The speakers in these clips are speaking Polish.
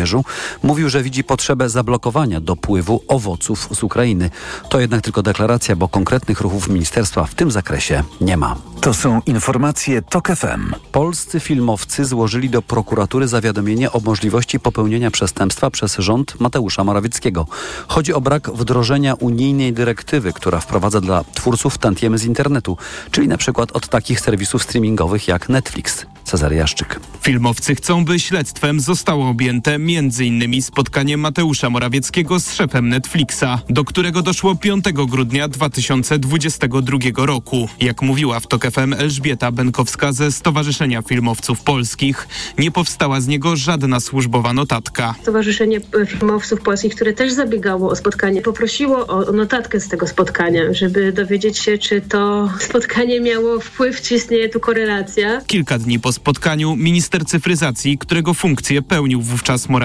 Sandomierzu, mówił, że widzi potrzebę zablokowania dopływu owoców z Ukrainy. To jednak tylko deklaracja, bo konkretnych ruchów ministerstwa w tym zakresie nie ma. To są informacje TOK FM. Polscy filmowcy złożyli do prokuratury zawiadomienie o możliwości popełnienia przestępstwa przez rząd Mateusza Morawieckiego. Chodzi o brak wdrożenia unijnej dyrektywy, która wprowadza dla twórców tantiemy z internetu, czyli na przykład od takich serwisów streamingowych jak Netflix. Cezary Jaszczyk. Filmowcy chcą, by śledztwem zostało objęte m.in. spotkanie Mateusza Morawieckiego z szefem Netflixa, do którego doszło 5 grudnia 2022 roku. Jak mówiła w TOK FM Elżbieta Benkowska ze Stowarzyszenia Filmowców Polskich, nie powstała z niego żadna służbowa notatka. Stowarzyszenie Filmowców Polskich, które też zabiegało o spotkanie, poprosiło o notatkę z tego spotkania, żeby dowiedzieć się, czy to spotkanie miało wpływ, czy istnieje tu korelacja. Kilka dni po spotkaniu minister cyfryzacji, którego funkcję pełnił wówczas Morawiecki,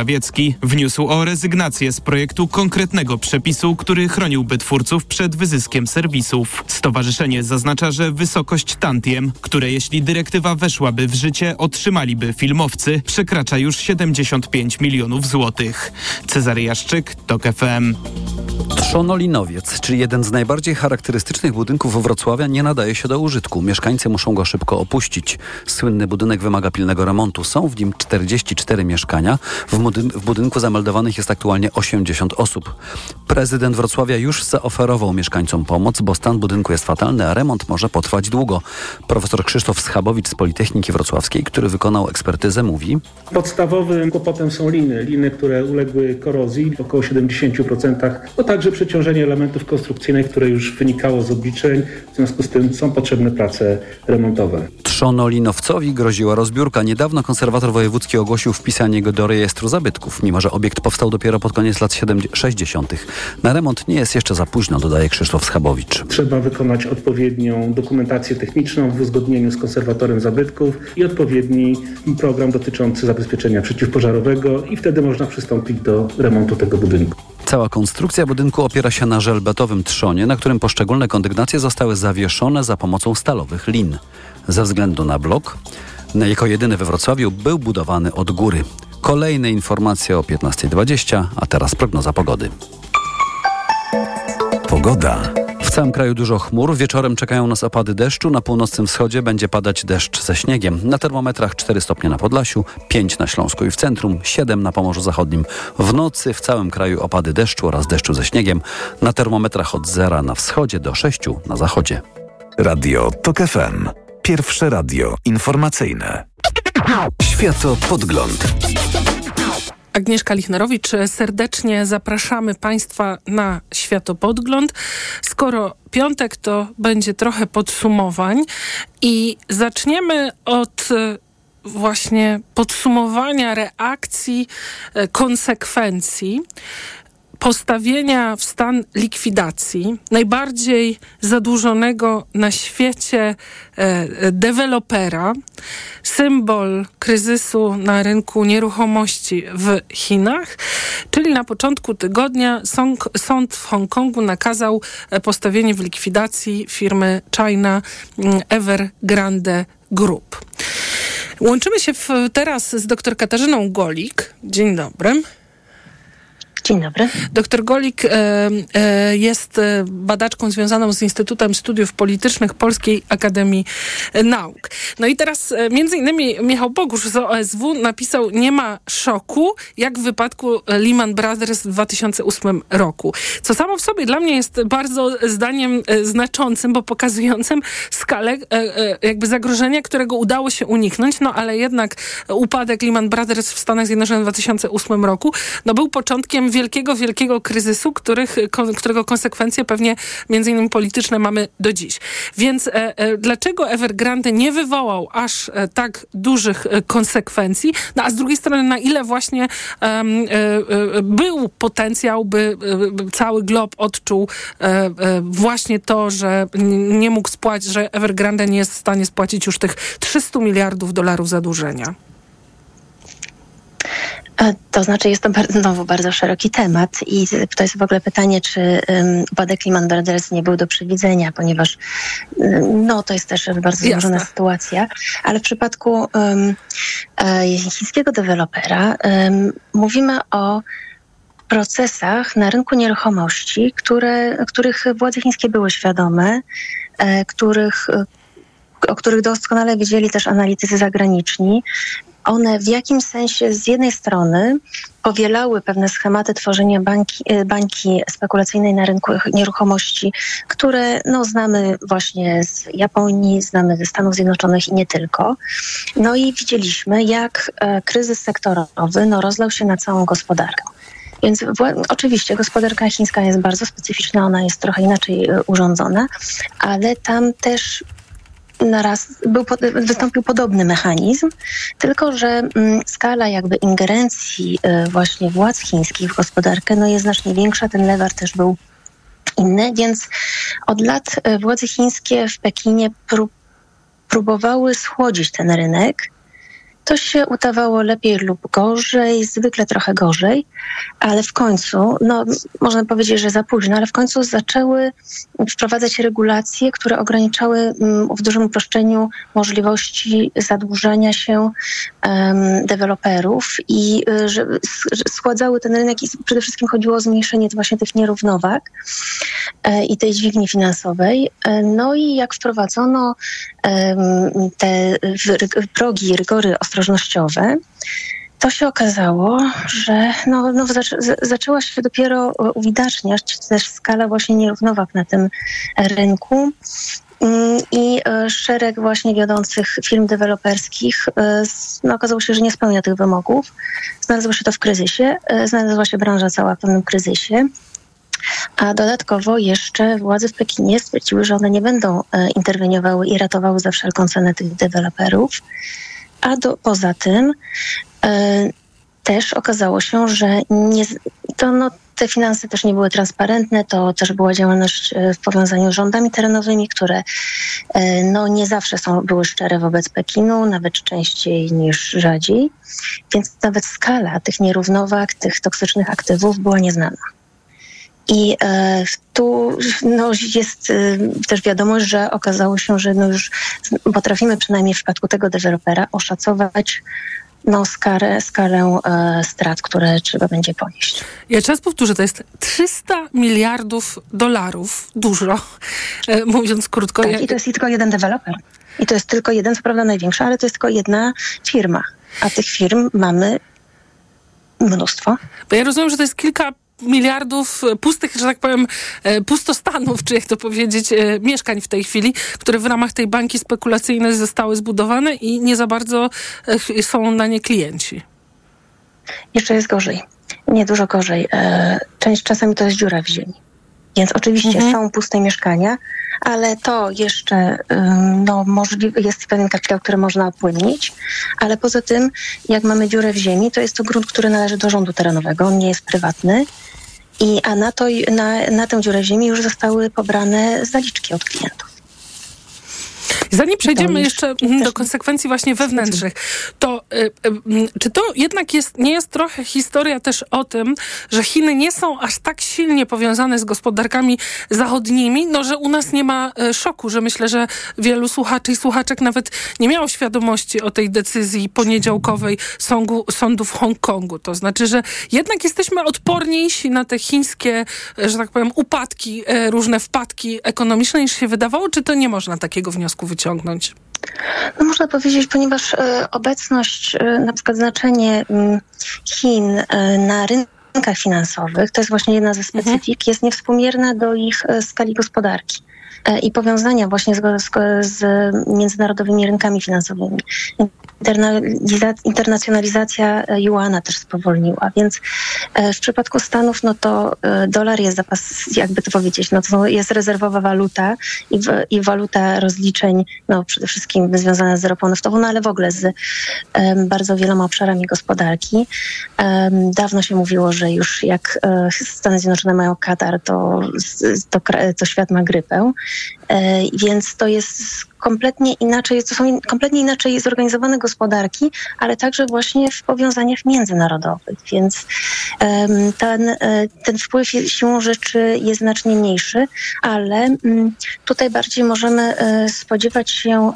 wniósł o rezygnację z projektu konkretnego przepisu, który chroniłby twórców przed wyzyskiem serwisów. Stowarzyszenie zaznacza, że wysokość tantiem, które jeśli dyrektywa weszłaby w życie, otrzymaliby filmowcy, przekracza już 75 milionów złotych. Cezary Jaszczyk, TOK FM. Trzonolinowiec, czyli jeden z najbardziej charakterystycznych budynków Wrocławia, nie nadaje się do użytku. Mieszkańcy muszą go szybko opuścić. Słynny budynek wymaga pilnego remontu. Są w nim 44 mieszkania. W, w budynku zameldowanych jest aktualnie 80 osób. Prezydent Wrocławia już zaoferował mieszkańcom pomoc, bo stan budynku jest fatalny, a remont może potrwać długo. Profesor Krzysztof Schabowicz z Politechniki Wrocławskiej, który wykonał ekspertyzę, mówi: Podstawowym kłopotem są liny. Liny, które uległy korozji, około 70%, to także przeciążenie elementów konstrukcyjnych, które już wynikało z obliczeń. W związku z tym są potrzebne prace remontowe. Trzonolinowcowi groziła rozbiórka. Niedawno konserwator wojewódzki ogłosił wpisanie go do rejestru zabytków, mimo że obiekt powstał dopiero pod koniec lat 60. Na remont nie jest jeszcze za późno, dodaje Krzysztof Schabowicz. Trzeba wykonać odpowiednią dokumentację techniczną w uzgodnieniu z konserwatorem zabytków i odpowiedni program dotyczący zabezpieczenia przeciwpożarowego i wtedy można przystąpić do remontu tego budynku. Cała konstrukcja budynku opiera się na żelbetowym trzonie, na którym poszczególne kondygnacje zostały zawieszone za pomocą stalowych lin. Ze względu na blok, jako jedyny we Wrocławiu, był budowany od góry. Kolejne informacje o 15.20, a teraz prognoza pogody. Pogoda. W całym kraju dużo chmur. Wieczorem czekają nas opady deszczu. Na północnym wschodzie będzie padać deszcz ze śniegiem. Na termometrach 4 stopnie na Podlasiu, 5 na Śląsku i w centrum, 7 na Pomorzu Zachodnim. W nocy w całym kraju opady deszczu oraz deszczu ze śniegiem. Na termometrach od 0 na wschodzie do 6 na zachodzie. Radio TOK FM. Pierwsze radio informacyjne. Światopodgląd. Agnieszka Lichnerowicz, serdecznie zapraszamy Państwa na światopodgląd. Skoro piątek, to będzie trochę podsumowań i zaczniemy od e, właśnie podsumowania reakcji, e, konsekwencji postawienia w stan likwidacji najbardziej zadłużonego na świecie e, dewelopera, symbol kryzysu na rynku nieruchomości w Chinach, czyli na początku tygodnia sąd, w Hongkongu nakazał e, postawienie w likwidacji firmy China mm, Evergrande Group. Łączymy się w, teraz z dr Katarzyną Golik. Dzień dobry. Dzień dobry. Doktor Golik e, e, jest e, badaczką związaną z Instytutem Studiów Politycznych Polskiej Akademii Nauk. No i teraz między innymi Michał Bogusz z OSW napisał nie ma szoku, jak w wypadku Lehman Brothers w 2008 roku. Co samo w sobie dla mnie jest bardzo zdaniem znaczącym, bo pokazującym skalę jakby zagrożenia, którego udało się uniknąć, no ale jednak upadek Lehman Brothers w Stanach Zjednoczonych w 2008 roku no był początkiem wielkiego, wielkiego kryzysu, których, którego konsekwencje pewnie między innymi polityczne mamy do dziś. Więc e, e, dlaczego Evergrande nie wywołał aż e, tak dużych konsekwencji, no a z drugiej strony na ile właśnie był potencjał, by cały glob odczuł właśnie to, że nie mógł spłacić, że Evergrande nie jest w stanie spłacić już tych 300 miliardów dolarów zadłużenia? To znaczy jest to znowu bardzo szeroki temat i to jest w ogóle pytanie, czy um, upadek Lehman Brothers nie był do przewidzenia, ponieważ um, no, to jest też bardzo złożona sytuacja, ale w przypadku um, chińskiego dewelopera mówimy o procesach na rynku nieruchomości, które, których władze chińskie były świadome, e, których o których doskonale wiedzieli też analitycy zagraniczni one w jakimś sensie z jednej strony powielały pewne schematy tworzenia bańki, e, bańki spekulacyjnej na rynku nieruchomości, które no, znamy właśnie z Japonii, znamy ze Stanów Zjednoczonych i nie tylko. No i widzieliśmy, jak e, kryzys sektorowy no, rozlał się na całą gospodarkę. Więc oczywiście gospodarka chińska jest bardzo specyficzna, ona jest trochę inaczej e, urządzona, ale tam też naraz był, wystąpił podobny mechanizm, tylko że mm, skala jakby ingerencji y, właśnie władz chińskich w gospodarkę no jest znacznie większa, ten lewar też był inny, więc od lat y, władze chińskie w Pekinie prób, próbowały schłodzić ten rynek, to się udawało lepiej lub gorzej, zwykle trochę gorzej, ale w końcu, no można powiedzieć, że za późno, ale w końcu zaczęły wprowadzać regulacje, które ograniczały mm, w dużym uproszczeniu możliwości zadłużania się um, deweloperów i y, że, że schładzały ten rynek i przede wszystkim chodziło o zmniejszenie właśnie tych nierównowag e, i tej dźwigni finansowej. E, no i jak wprowadzono te progi, rygory ostrożnościowe, to się okazało, że no, no, zaczęła się dopiero uwidaczniać też skala właśnie nierównowag na tym rynku. Mm, I e, szereg właśnie wiodących firm deweloperskich e, no, okazało się, że nie spełnia tych wymogów. Znalazło się to w kryzysie, e, znalazła się branża cała w pewnym kryzysie. A dodatkowo jeszcze władze w Pekinie stwierdziły, że one nie będą e, interweniowały i ratowały za wszelką cenę tych deweloperów. A do, poza tym e, też okazało się, że nie, to no, te finanse też nie były transparentne, to też była działalność e, w powiązaniu z rządami terenowymi, które no, nie zawsze są, były szczere wobec Pekinu, nawet częściej niż rzadziej. Więc nawet skala tych nierównowag, tych toksycznych aktywów była nieznana. I e, tu no, jest e, też wiadomość, że okazało się, że no już potrafimy przynajmniej w przypadku tego dewelopera oszacować no, skalę, skalę e, strat, które trzeba będzie ponieść. Ja czas powtórzę, to jest 300 miliardów dolarów, dużo, e, mówiąc krótko. Tak, i to jest tylko jeden deweloper. I to jest tylko jeden, co prawda największy, ale to jest tylko jedna firma. A tych firm mamy mnóstwo. Bo ja rozumiem, że to jest kilka miliardów pustych, że tak powiem, e, pustostanów, czy jak to powiedzieć, e, mieszkań w tej chwili, które w ramach tej banki spekulacyjnej zostały zbudowane i nie za bardzo e, są na nie klienci. Jeszcze jest gorzej. Nie dużo gorzej. Część czasami to jest dziura w ziemi. Więc oczywiście mhm. są puste mieszkania, ale to jeszcze no, możliwe, jest pewien kapitał, który można opłynnić, ale poza tym, jak mamy dziurę w ziemi, to jest to grunt, który należy do rządu terenowego, on nie jest prywatny. I, a na, to, na, na tę dziurę w ziemi już zostały pobrane zaliczki od klientów. Zanim przejdziemy jeszcze do konsekwencji właśnie wewnętrznych, to y, y, czy to jednak jest, nie jest trochę historia też o tym, że Chiny nie są aż tak silnie powiązane z gospodarkami zachodnimi, no że u nas nie ma y, szoku, że myślę, że wielu słuchaczy i słuchaczek nawet nie miało świadomości o tej decyzji poniedziałkowej sądu, sądu w Hongkongu. To znaczy, że jednak jesteśmy odporniejsi na te chińskie, że tak powiem, upadki, różne wpadki ekonomiczne niż się wydawało, czy to nie można takiego wniosku wyciągnąć? wyciągnąć? No można powiedzieć, ponieważ e, obecność, e, na przykład znaczenie mm, Chin e, na rynkach finansowych, to jest właśnie jedna ze specyfik, mhm. jest niewspółmierna do ich skali gospodarki i powiązania właśnie z, z, z, międzynarodowymi rynkami finansowymi. Internacjonalizacja juana też spowolniła, więc w przypadku Stanów, no to dolar jest zapas, jakby to powiedzieć, no to jest rezerwowa waluta i, w, i waluta rozliczeń, no przede wszystkim związana z ropą naftową, no ale w ogóle z bardzo wieloma obszarami gospodarki. Dawno się mówiło, że że już jak Stany Zjednoczone mają Katar, to, to, to świat ma grypę. Więc to jest kompletnie inaczej, to są kompletnie inaczej zorganizowane gospodarki, ale także właśnie w powiązaniach międzynarodowych, więc ten, ten wpływ siłą rzeczy jest znacznie mniejszy, ale mm, tutaj bardziej możemy spodziewać się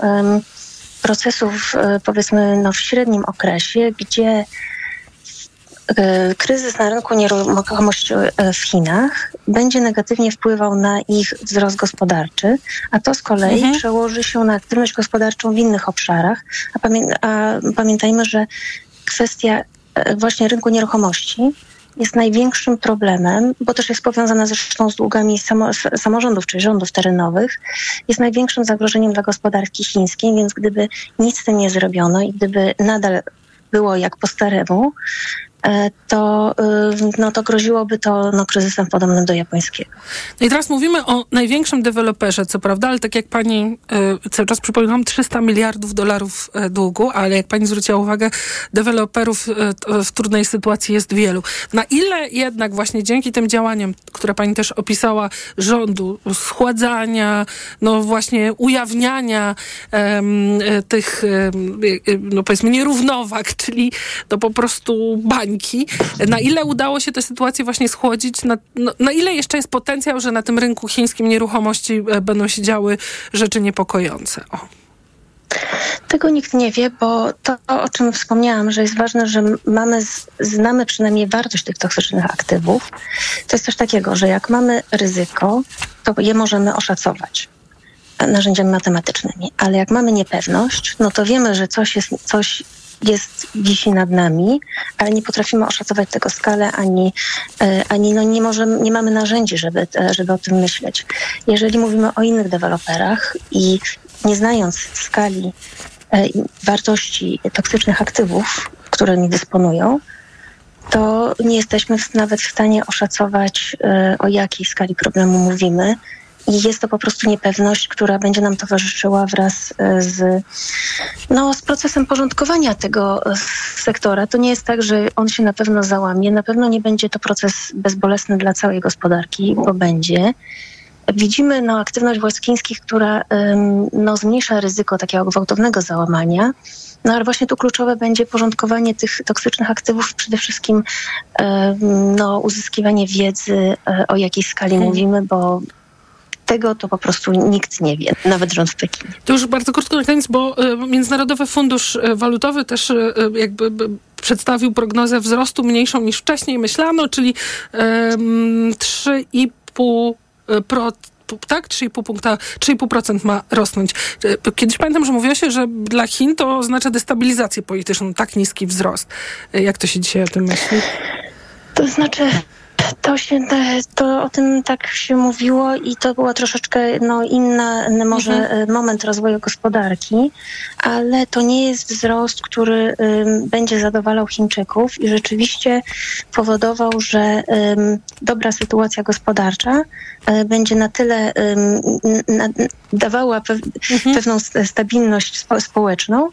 procesów, e, powiedzmy, no, w średnim okresie, gdzie e, kryzys na rynku nieruchomości e, w Chinach będzie negatywnie wpływał na ich wzrost gospodarczy, a to z kolei mhm. przełoży się na aktywność gospodarczą w innych obszarach. A, pamię a pamiętajmy, że kwestia właśnie rynku nieruchomości jest największym problemem, bo też jest powiązana zresztą z długami samo, samorządów czy rządów terenowych, jest największym zagrożeniem dla gospodarki chińskiej, więc gdyby nic z tym nie zrobiono i gdyby nadal było jak po staremu, E, to, y, no, to groziłoby to no, kryzysem podobnym do japońskiego. No i teraz mówimy o największym deweloperze, co prawda, ale tak jak pani y, cały czas przypominam, 300 miliardów dolarów y, długu, ale jak pani zwróciła uwagę, deweloperów w trudnej sytuacji jest wielu. Na ile jednak właśnie dzięki tym działaniom, które pani też opisała, rządu, schładzania, no właśnie ujawniania tych, no powiedzmy, nierównowag, czyli to po prostu bań Na ile udało się tę sytuację właśnie schłodzić? Na, no, na ile jeszcze jest potencjał, że na tym rynku chińskim nieruchomości e, będą się działy rzeczy niepokojące? O. Tego nikt nie wie, bo to, o czym wspomniałam, że jest ważne, że mamy, znamy przynajmniej wartość tych toksycznych aktywów. To jest coś takiego, że jak mamy ryzyko, to je możemy oszacować narzędziami matematycznymi, ale jak mamy niepewność, no to wiemy, że coś jest, coś jest, wisi nad nami, ale nie potrafimy oszacować tego skalę, ani, e, ani no nie, możemy, nie mamy narzędzi, żeby, e, żeby o tym myśleć. Jeżeli mówimy o innych deweloperach i nie znając skali e, wartości toksycznych aktywów, którymi dysponują, to nie jesteśmy nawet w stanie oszacować, o jakiej skali problemu mówimy i jest to po prostu niepewność, która będzie nam towarzyszyła wraz e, z, no, z procesem porządkowania tego e, sektora. To nie jest tak, że on się na pewno załamie. Na pewno nie będzie to proces bezbolesny dla całej gospodarki, bo będzie. Widzimy no, aktywność wojsk chińskich, która no, zmniejsza ryzyko takiego gwałtownego załamania. No ale właśnie tu kluczowe będzie porządkowanie tych toksycznych aktywów, przede wszystkim no, uzyskiwanie wiedzy, e, o jakiej skali hmm. mówimy, bo tego to po prostu nikt nie wie, nawet rząd w Pekinie. To już bardzo krótko na koniec, bo e, Międzynarodowy Fundusz e, Walutowy też e, jakby przedstawił prognozę wzrostu mniejszą niż wcześniej myślano, czyli 3,5 pro, tak? 3,5 punkta, 3,5% ma rosnąć. Kiedyś pamiętam, że mówiło się, że dla Chin to oznacza destabilizację polityczną, tak niski wzrost. Jak to się dzisiaj o tym myśli? To znaczy, to się, to o tym tak się mówiło i to było troszeczkę no, inny może mhm. moment rozwoju gospodarki, ale to nie jest wzrost, który um, będzie zadowalał Chińczyków i rzeczywiście powodował, że um, dobra sytuacja gospodarcza będzie na tyle na, dawała pew, mhm. pewną stabilność spo, społeczną,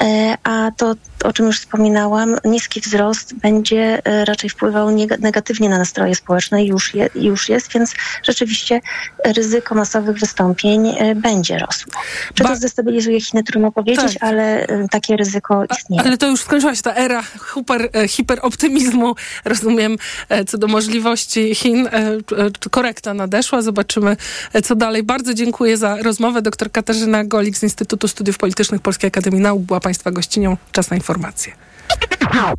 e, a to, o czym już wspominałam, niski wzrost będzie e, raczej wpływał negatywnie na nastroje społeczne, już, je, już jest, więc rzeczywiście ryzyko masowych wystąpień e, będzie rosło. Czy ba to zdestabilizuje Chiny, trudno powiedzieć, tak. ale takie ryzyko istnieje. Ale to już skończyła się ta era super, hiperoptymizmu, rozumiem, co do możliwości Chin. Korekta nadeszła, zobaczymy, co dalej. Bardzo dziękuję za rozmowę. Doktor Katarzyna Golik z Instytutu Studiów Politycznych Polskiej Akademii Nauk była Państwa gościnią. Czas na informacje.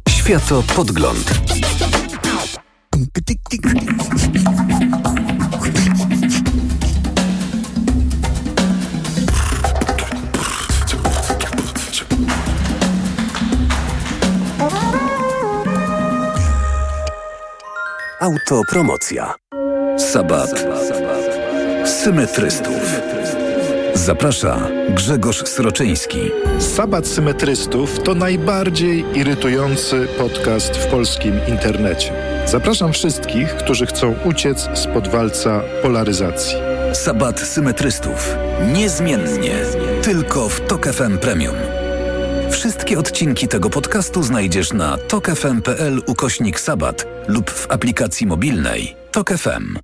Światopodgląd. Autopromocja. Sabat. Symetrystów. Zaprasza Grzegorz Sroczyński. Sabat Symetrystów to najbardziej irytujący podcast w polskim internecie. Zapraszam wszystkich, którzy chcą uciec spod walca polaryzacji. Sabat Symetrystów. Niezmiennie. Tylko w Tok FM Premium. Wszystkie odcinki tego podcastu znajdziesz na tokefm.pl ukośnik sabat lub w aplikacji mobilnej Tok FM.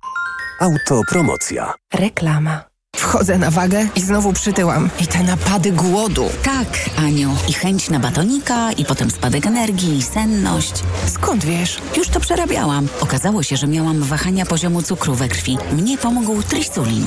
Autopromocja. Reklama. Wchodzę na wagę i znowu przytyłam. I te napady głodu. Tak, Aniu. I chęć na batonika, i potem spadek energii, i senność. Skąd wiesz? Już to przerabiałam. Okazało się, że miałam wahania poziomu cukru we krwi. Mnie pomógł trisulin.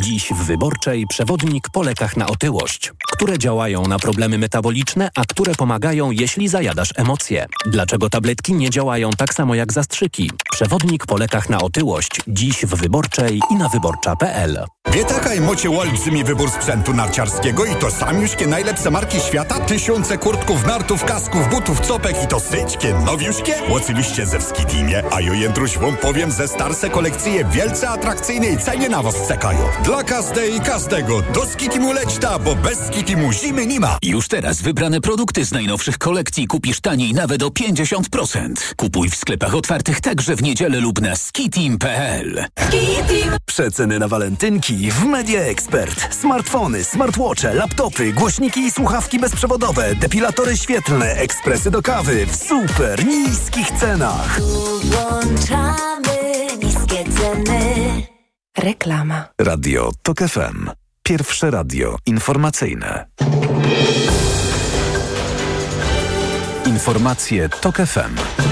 Dziś w Wyborczej przewodnik po lekach na otyłość, które działają na problemy metaboliczne, a które pomagają, jeśli zajadasz emocje. Dlaczego tabletki nie działają tak samo jak zastrzyki? Przewodnik po lekach na otyłość. Dziś w Wyborczej i na wyborcza.pl. Wie taka mocie olbrzymi wybór sprzętu narciarskiego i to samiuśkie najlepsze marki świata? Tysiące kurtków, nartów, kasków, butów, copek i to syćkie, nowiuśkie? Oczywiście ze Skitimie, a jo jędruś wam powiem, ze starsze kolekcje wielce atrakcyjnej cenie na was czekają. Dla każdej i każdego do Skitimu lećta, bo bez Skitimu zimy nie ma. Już teraz wybrane produkty z najnowszych kolekcji kupisz taniej nawet o 50%. Kupuj w sklepach otwartych także w niedzielę lub na skitim.pl. Skitim! Przeceny na walentynki w Media Expert. Smartfony, smartwatche, laptopy, głośniki i słuchawki bezprzewodowe, depilatory świetlne, ekspresy do kawy w super niskich cenach. Włączamy niskie ceny. Reklama. Radio TOK FM. Pierwsze radio informacyjne. Informacje TOK FM.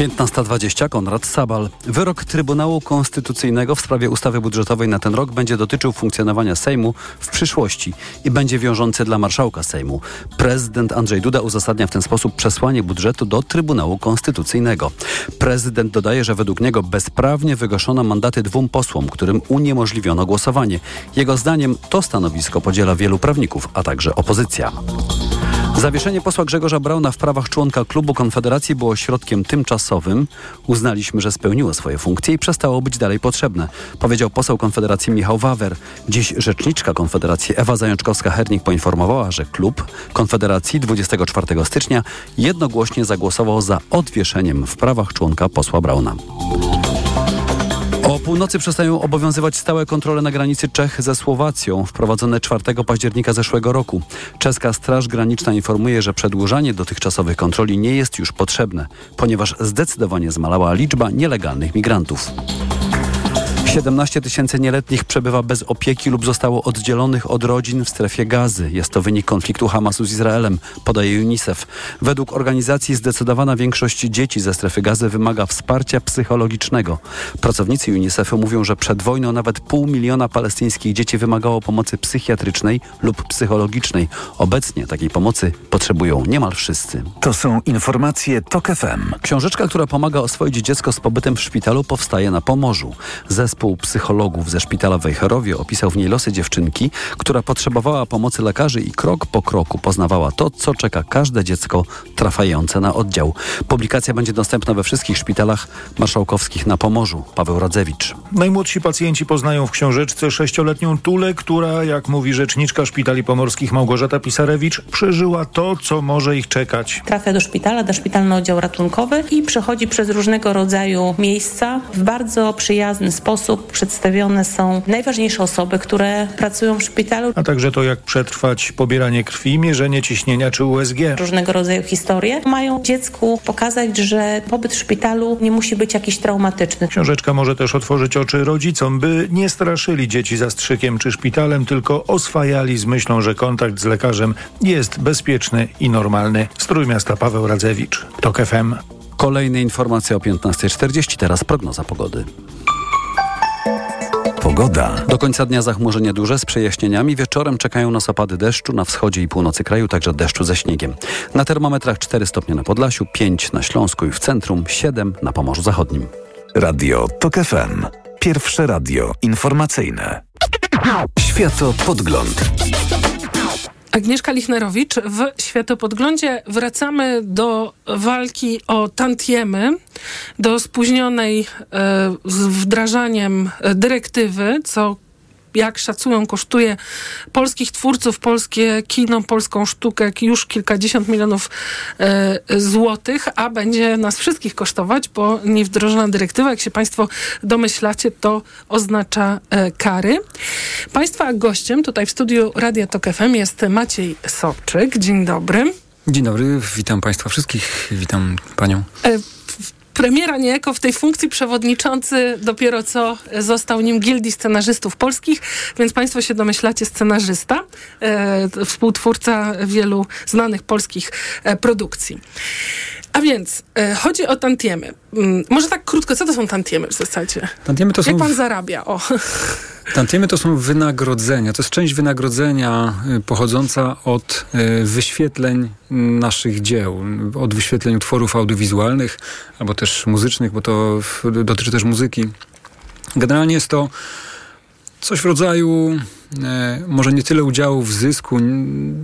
15.20 Konrad Sabal. Wyrok Trybunału Konstytucyjnego w sprawie ustawy budżetowej na ten rok będzie dotyczył funkcjonowania Sejmu w przyszłości i będzie wiążący dla marszałka Sejmu. Prezydent Andrzej Duda uzasadnia w ten sposób przesłanie budżetu do Trybunału Konstytucyjnego. Prezydent dodaje, że według niego bezprawnie wygaszono mandaty dwóm posłom, którym uniemożliwiono głosowanie. Jego zdaniem to stanowisko podziela wielu prawników, a także opozycja. Zawieszenie posła Grzegorza Brauna w prawach członka klubu Konfederacji było środkiem tymczasowym. Uznaliśmy, że spełniło swoje funkcje i przestało być dalej potrzebne, powiedział poseł Konfederacji Michał Wawer. Dziś rzeczniczka Konfederacji Ewa Zajączkowska-Hernik poinformowała, że klub Konfederacji 24 stycznia jednogłośnie zagłosował za odwieszeniem w prawach członka posła Brauna. Północy przestają obowiązywać stałe kontrole na granicy Czech ze Słowacją, wprowadzone 4 października zeszłego roku. Czeska Straż Graniczna informuje, że przedłużanie dotychczasowych kontroli nie jest już potrzebne, ponieważ zdecydowanie zmalała liczba nielegalnych migrantów. 17 tysięcy nieletnich przebywa bez opieki lub zostało oddzielonych od rodzin w strefie gazy. Jest to wynik konfliktu Hamasu z Izraelem, podaje UNICEF. Według organizacji zdecydowana większość dzieci ze strefy gazy wymaga wsparcia psychologicznego. Pracownicy UNICEF-u mówią, że przed wojną nawet pół miliona palestyńskich dzieci wymagało pomocy psychiatrycznej lub psychologicznej. Obecnie takiej pomocy potrzebują niemal wszyscy. To są informacje TOK FM. Książeczka, która pomaga oswoić dziecko z pobytem w szpitalu powstaje na Pomorzu. Zespół psychologów ze szpitala w Wejherowie opisał w niej losy dziewczynki, która potrzebowała pomocy lekarzy i krok po kroku poznawała to, co czeka każde dziecko trafiające na oddział. Publikacja będzie dostępna we wszystkich szpitalach marszałkowskich na Pomorzu. Paweł Radzewicz. Najmłodsi pacjenci poznają w książeczce sześcioletnią Tulę, która, jak mówi rzeczniczka szpitali pomorskich Małgorzata Pisarewicz, przeżyła to, co może ich czekać. Trafia do szpitala, do szpitalny oddział ratunkowy i przechodzi przez różnego rodzaju miejsca. W bardzo przyjazny sposób przedstawione są najważniejsze osoby, które pracują w szpitalu. A także to, jak przetrwać pobieranie krwi, mierzenie ciśnienia czy USG. Różnego rodzaju historie mają dziecku pokazać, że pobyt w szpitalu nie musi być jakiś traumatyczny. Książeczka może też otworzyć oczy rodzicom, by nie straszyli dzieci zastrzykiem czy szpitalem, tylko oswajali z myślą, że kontakt z lekarzem jest bezpieczny i normalny. Strój miasta Paweł Radzewicz. TOK FM. Kolejne informacje o 15.40, teraz prognoza pogody. Pogoda. Do końca dnia zachmurzenie duże z przejaśnieniami. Wieczorem czekają nas opady deszczu na wschodzie i północy kraju, także deszczu ze śniegiem. Na termometrach 4 stopnie na Podlasiu, 5 na Śląsku i w centrum, 7 na Pomorzu Zachodnim. Radio TOK FM. Pierwsze radio informacyjne. Światopodgląd. Agnieszka Lichnerowicz. W Światopodglądzie wracamy do walki o tantiemy, do spóźnionej e, z wdrażaniem dyrektywy, co jak szacują, kosztuje polskich twórców, polskie kino, polską sztukę już kilkadziesiąt milionów e, złotych, a będzie nas wszystkich kosztować, bo niewdrożona dyrektywa, jak się Państwo domyślacie, to oznacza e, kary. Państwa gościem tutaj w studiu Radia Tok FM jest Maciej Sobczyk. Dzień dobry. Dzień dobry, witam Państwa wszystkich, witam Panią. E, premiera niejako w tej funkcji przewodniczący dopiero co został nim Gildii Scenarzystów Polskich, więc Państwo się domyślacie, scenarzysta, e, współtwórca wielu znanych polskich e, produkcji. A więc e, chodzi o tantiemy. Mm, może tak krótko, co to są tantiemy w zasadzie? Tantiemy to Jak są... pan zarabia? O. Tantiemy to są wynagrodzenia. To jest część wynagrodzenia y, pochodząca od y, wyświetleń naszych dzieł, od wyświetleń utworów audiowizualnych albo też muzycznych, bo to dotyczy też muzyki. Generalnie jest to coś w rodzaju e, może nie tyle udziału w zysku,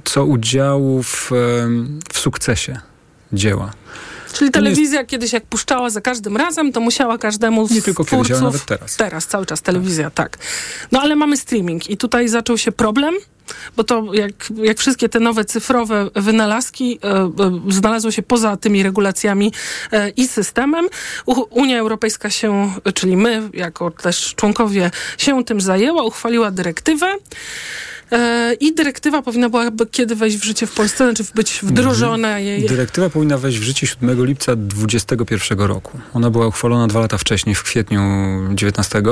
co udziału w, w sukcesie dzieła. Czyli telewizja jest... kiedyś jak puszczała za każdym razem, to musiała każdemu z Nie tylko twórców... kiedyś, ale nawet teraz. Teraz, cały czas telewizja, tak. No ale mamy streaming i tutaj zaczął się problem, bo to jak, jak wszystkie te nowe cyfrowe wynalazki e, e, znalazło się poza tymi regulacjami e, i systemem. U, Unia Europejska się, czyli my jako też członkowie się tym zajęła, uchwaliła dyrektywę. E, I dyrektywa powinna była kiedy wejść w życie w Polsce, znaczy być wdrożona jej. Dyrektywa powinna wejść w życie 7 lipca 2021 roku. Ona była uchwalona dwa lata wcześniej, w kwietniu 19.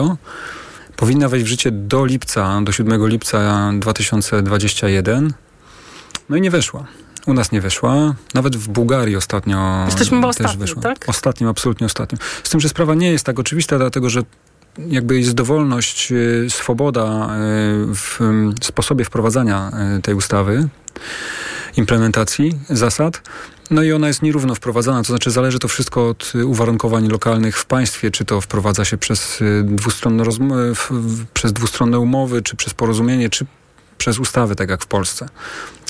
Powinna wejść w życie do lipca, do 7 lipca 2021. No i nie weszła. U nas nie weszła. Nawet w Bułgarii ostatnio Jesteśmy też ostatnim, wyszła. tak? Ostatnim, absolutnie ostatnim. Z tym, że sprawa nie jest tak oczywista, dlatego że jakby jest dowolność, y, swoboda y, w sposobie wprowadzania y, tej ustawy, implementacji zasad. No i ona jest nierówno wprowadzana, to znaczy zależy to wszystko od uwarunkowań lokalnych w państwie, czy to wprowadza się przez dwustronne, przez dwustronne umowy, czy przez porozumienie, czy przez ustawy, tak jak w Polsce.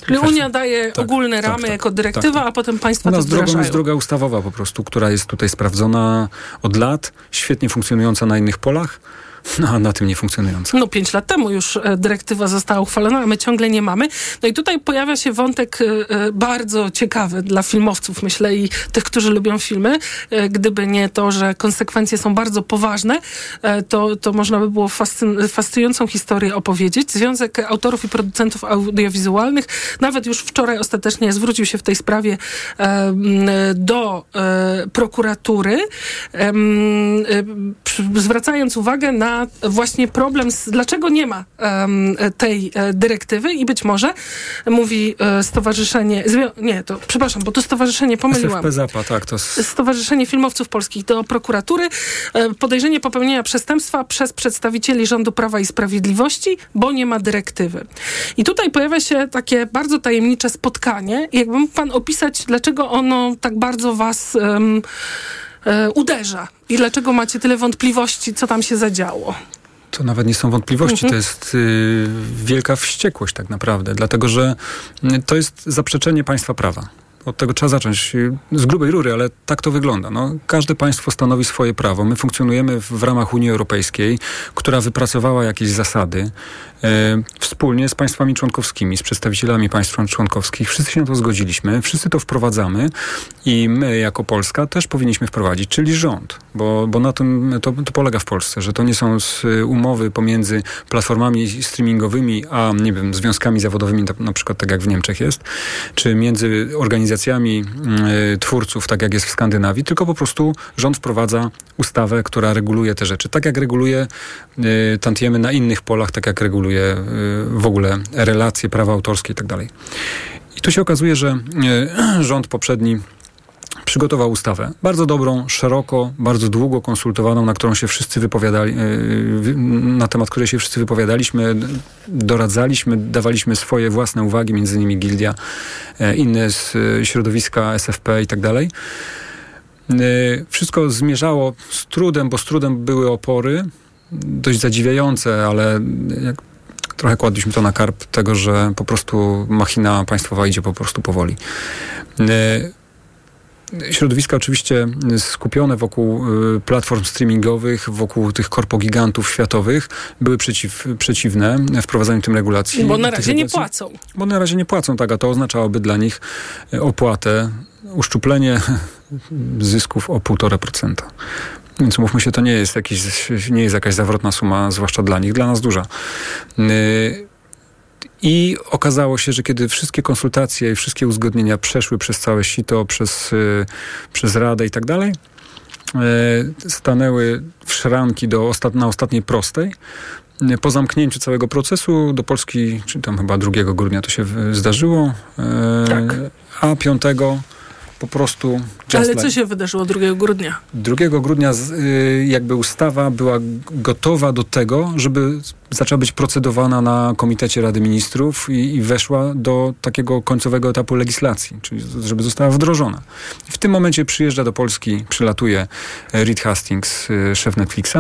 Czyli Unia daje tak, ogólne tak, ramy tak, jako dyrektywa, tak, a potem państwa to wdrażają. drogą jest droga ustawowa po prostu, która jest tutaj sprawdzona od lat, świetnie funkcjonująca na innych polach. No, a na tym nie funkcjonująca. No, pięć lat temu już e, dyrektywa została uchwalona, a my ciągle nie mamy. No i tutaj pojawia się wątek e, e, bardzo ciekawy dla filmowców, myślę, i tych, którzy lubią filmy. Gdyby nie to, że konsekwencje są bardzo poważne, to, to można by było fascyn- fascynującą historię opowiedzieć. Związek Autorów i Producentów Audiowizualnych nawet już wczoraj ostatecznie zwrócił się w tej sprawie do prokuratury, zwracając uwagę na właśnie problem, z, dlaczego nie ma um, tej e, dyrektywy i być może mówi e, stowarzyszenie, nie, to przepraszam, bo to stowarzyszenie pomyliłam. SFP Zapa, tak. To... Stowarzyszenie Filmowców Polskich do prokuratury e, podejrzenie popełnienia przestępstwa przez przedstawicieli rządu Prawa i Sprawiedliwości, bo nie ma dyrektywy. I tutaj pojawia się takie bardzo tajemnicze spotkanie. Jakby mógł pan opisać, dlaczego ono tak bardzo was um, uderza i dlaczego macie tyle wątpliwości, co tam się zadziało? To nawet nie są wątpliwości, mhm. to jest y, wielka wściekłość tak naprawdę, dlatego że y, to jest zaprzeczenie państwa prawa. Od tego trzeba zacząć z grubej rury, ale tak to wygląda. No, każde państwo stanowi swoje prawo. My funkcjonujemy w, w ramach Unii Europejskiej, która wypracowała jakieś zasady e, wspólnie z państwami członkowskimi, z przedstawicielami państw członkowskich. Wszyscy się na to zgodziliśmy, wszyscy to wprowadzamy i my jako Polska też powinniśmy wprowadzić, czyli rząd, bo, bo na tym to, to polega w Polsce, że to nie są umowy pomiędzy platformami streamingowymi, a nie wiem, związkami zawodowymi, na przykład tak jak w Niemczech jest, czy między organizacjami organizacjami y, twórców, tak jak jest w Skandynawii, tylko po prostu rząd wprowadza ustawę, która reguluje te rzeczy. Tak jak reguluje y, tantiemy na innych polach, tak jak reguluje y, w ogóle relacje, prawa autorskie i tak. I tu się okazuje, że rząd poprzedni przygotował ustawę. Bardzo dobrą, szeroko, bardzo długo konsultowaną, na którą się wszyscy wypowiadali, e, na temat której się wszyscy wypowiadaliśmy, doradzaliśmy, dawaliśmy swoje własne uwagi, między innymi Gildia, e, inne z środowiska SFP i tak dalej. Wszystko zmierzało z trudem, bo z trudem były opory, dość zadziwiające, ale jak trochę kładliśmy to na karp tego, że po prostu machina państwowa idzie po prostu powoli. środowiska oczywiście skupione wokół y, platform streamingowych, wokół tych korpogigantów światowych były przeciw, przeciwne wprowadzaniu tym regulacji. Bo na razie nie płacą. Bo na razie nie płacą, tak, a to oznaczałoby dla nich y, opłatę, uszczuplenie zysków o 1,5%. Więc mówmy się, to nie jest, jakiś, nie jest jakaś zawrotna suma, zwłaszcza dla nich, dla nas duża. Y, I okazało się, że kiedy wszystkie konsultacje i wszystkie uzgodnienia przeszły przez całe sito, przez, y, przez Radę i tak dalej, y, stanęły w szranki do ostat na ostatniej prostej, po zamknięciu całego procesu do Polski, czy tam chyba 2 grudnia to się zdarzyło, tak. a 5 po prostu... Ale like. co się wydarzyło 2 grudnia? 2 grudnia y, jakby ustawa była gotowa do tego, żeby zaczęła być procedowana na Komitecie Rady Ministrów i, i weszła do takiego końcowego etapu legislacji, czyli żeby została wdrożona. W tym momencie przyjeżdża do Polski, przylatuje Reed Hastings, y, szef Netflixa,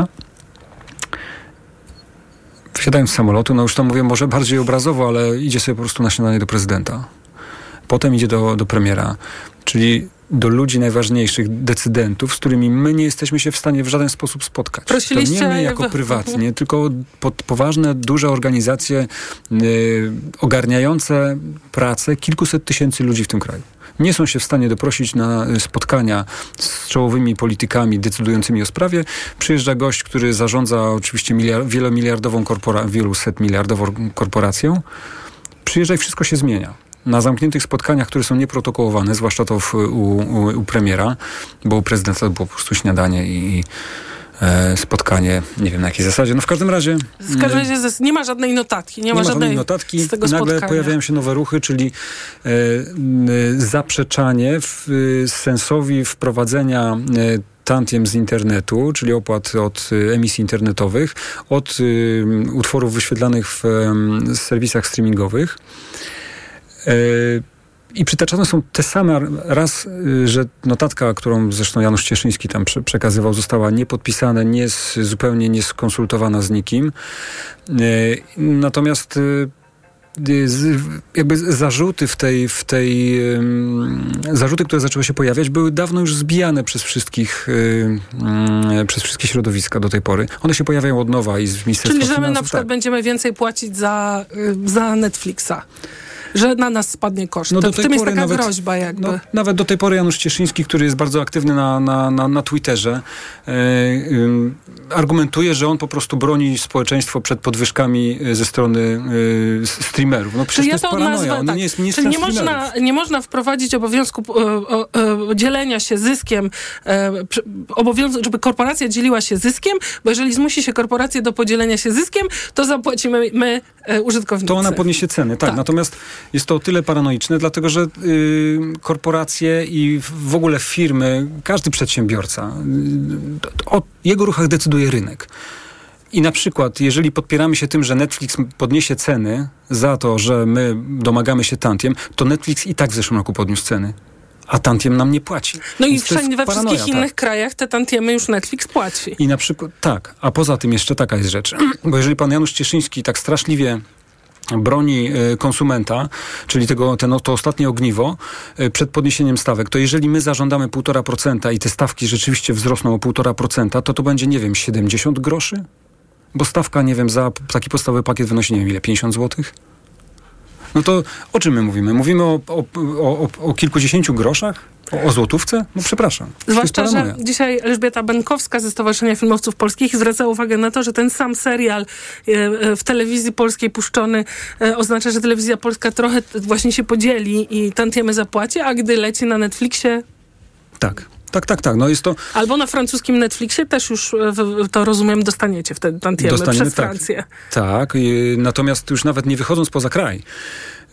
wsiadając z samolotu, no już to mówię może bardziej obrazowo, ale idzie sobie po prostu na śniadanie do prezydenta. Potem idzie do, do premiera czyli do ludzi najważniejszych, decydentów, z którymi my nie jesteśmy się w stanie w żaden sposób spotkać. Prosiliście to nie my jako prywatnie, tylko pod poważne, duże organizacje y, ogarniające pracę kilkuset tysięcy ludzi w tym kraju. Nie są się w stanie doprosić na spotkania z czołowymi politykami decydującymi o sprawie. Przyjeżdża gość, który zarządza oczywiście miliard, wielomiliardową korpora, wielu set miliardową korporacją. Przyjeżdża i wszystko się zmienia na zamkniętych spotkaniach, które są nieprotokołowane, zwłaszcza to w, u, u, u, premiera, bo u prezydenta to było po prostu śniadanie i e, spotkanie, nie wiem na jakiej zasadzie. No w każdym razie... W każdym razie nie ma żadnej notatki. Nie, nie ma, żadnej notatki. Z tego nagle spotkania. pojawiają się nowe ruchy, czyli e, zaprzeczanie w, sensowi wprowadzenia e, tantiem z internetu, czyli opłat od emisji internetowych, od y, utworów wyświetlanych w y, serwisach streamingowych. E, I przytaczane są te same, raz, y, że notatka, którą zresztą Janusz Cieszyński tam przekazywał, została niepodpisana, nie zupełnie nieskonsultowana z nikim. E, natomiast y, y, jakby zarzuty w tej, w tej zarzuty, które zaczęły się pojawiać, były dawno już zbijane przez wszystkich mm, przez wszystkie środowiska do tej pory. One się pojawiają od nowa i z Ministerstwa Czyli, że my na przykład tak. będziemy więcej płacić za, za Netflixa że na nas spadnie koszt. No to w tym jest taka nawet, groźba jakby. No, nawet do tej pory Janusz Cieszyński, który jest bardzo aktywny na, na, na, na Twitterze, e, argumentuje, że on po prostu broni społeczeństwo przed podwyżkami e, ze strony e, streamerów. No przecież to jest paranoja. Nazwę, on tak. nie jest Czyli nie można, nie można wprowadzić obowiązku dzielenia się zyskiem, obowiązku, żeby korporacja dzieliła się zyskiem, bo jeżeli zmusi się korporację do podzielenia się zyskiem, to zapłacimy my, użytkownicy. To ona podniesie ceny, tak. tak. Natomiast jest to o tyle paranoiczne, dlatego że y, korporacje i w ogóle firmy, każdy przedsiębiorca, y, o jego ruchach decyduje rynek. I na przykład, jeżeli podpieramy się tym, że Netflix podniesie ceny za to, że my domagamy się tantiem, to Netflix i tak w zeszłym roku podniósł ceny a tantiem nam nie płaci. No Więc i wszędzie we paranoja, wszystkich innych tak. krajach te tantiemy już Netflix płaci. I na przykład, tak, a poza tym jeszcze taka jest rzecz, bo jeżeli pan Janusz Cieszyński tak straszliwie broni e, konsumenta, czyli tego, ten, to ostatnie ogniwo e, przed podniesieniem stawek, to jeżeli my zażądamy 1,5% i te stawki rzeczywiście wzrosną o 1,5%, to to będzie, nie wiem, 70 groszy? Bo stawka, nie wiem, za taki podstawowy pakiet wynosi, nie wiem ile, 50 złotych? No to o czym my mówimy? Mówimy o, o, o, o kilkudziesięciu groszach? O, o, złotówce? No przepraszam. Zwłaszcza, że dzisiaj Elżbieta Benkowska ze Stowarzyszenia Filmowców Polskich zwraca uwagę na to, że ten sam serial e, e, w telewizji polskiej puszczony e, oznacza, że telewizja polska trochę właśnie się podzieli i tantiemy zapłaci, a gdy leci na Netflixie... Tak. Tak, tak, tak. No jest to... Albo na francuskim Netflixie też już, to rozumiem, dostaniecie wtedy tantiemy przez tak. Francję. Tak, tak. Natomiast już nawet nie wychodząc poza kraj,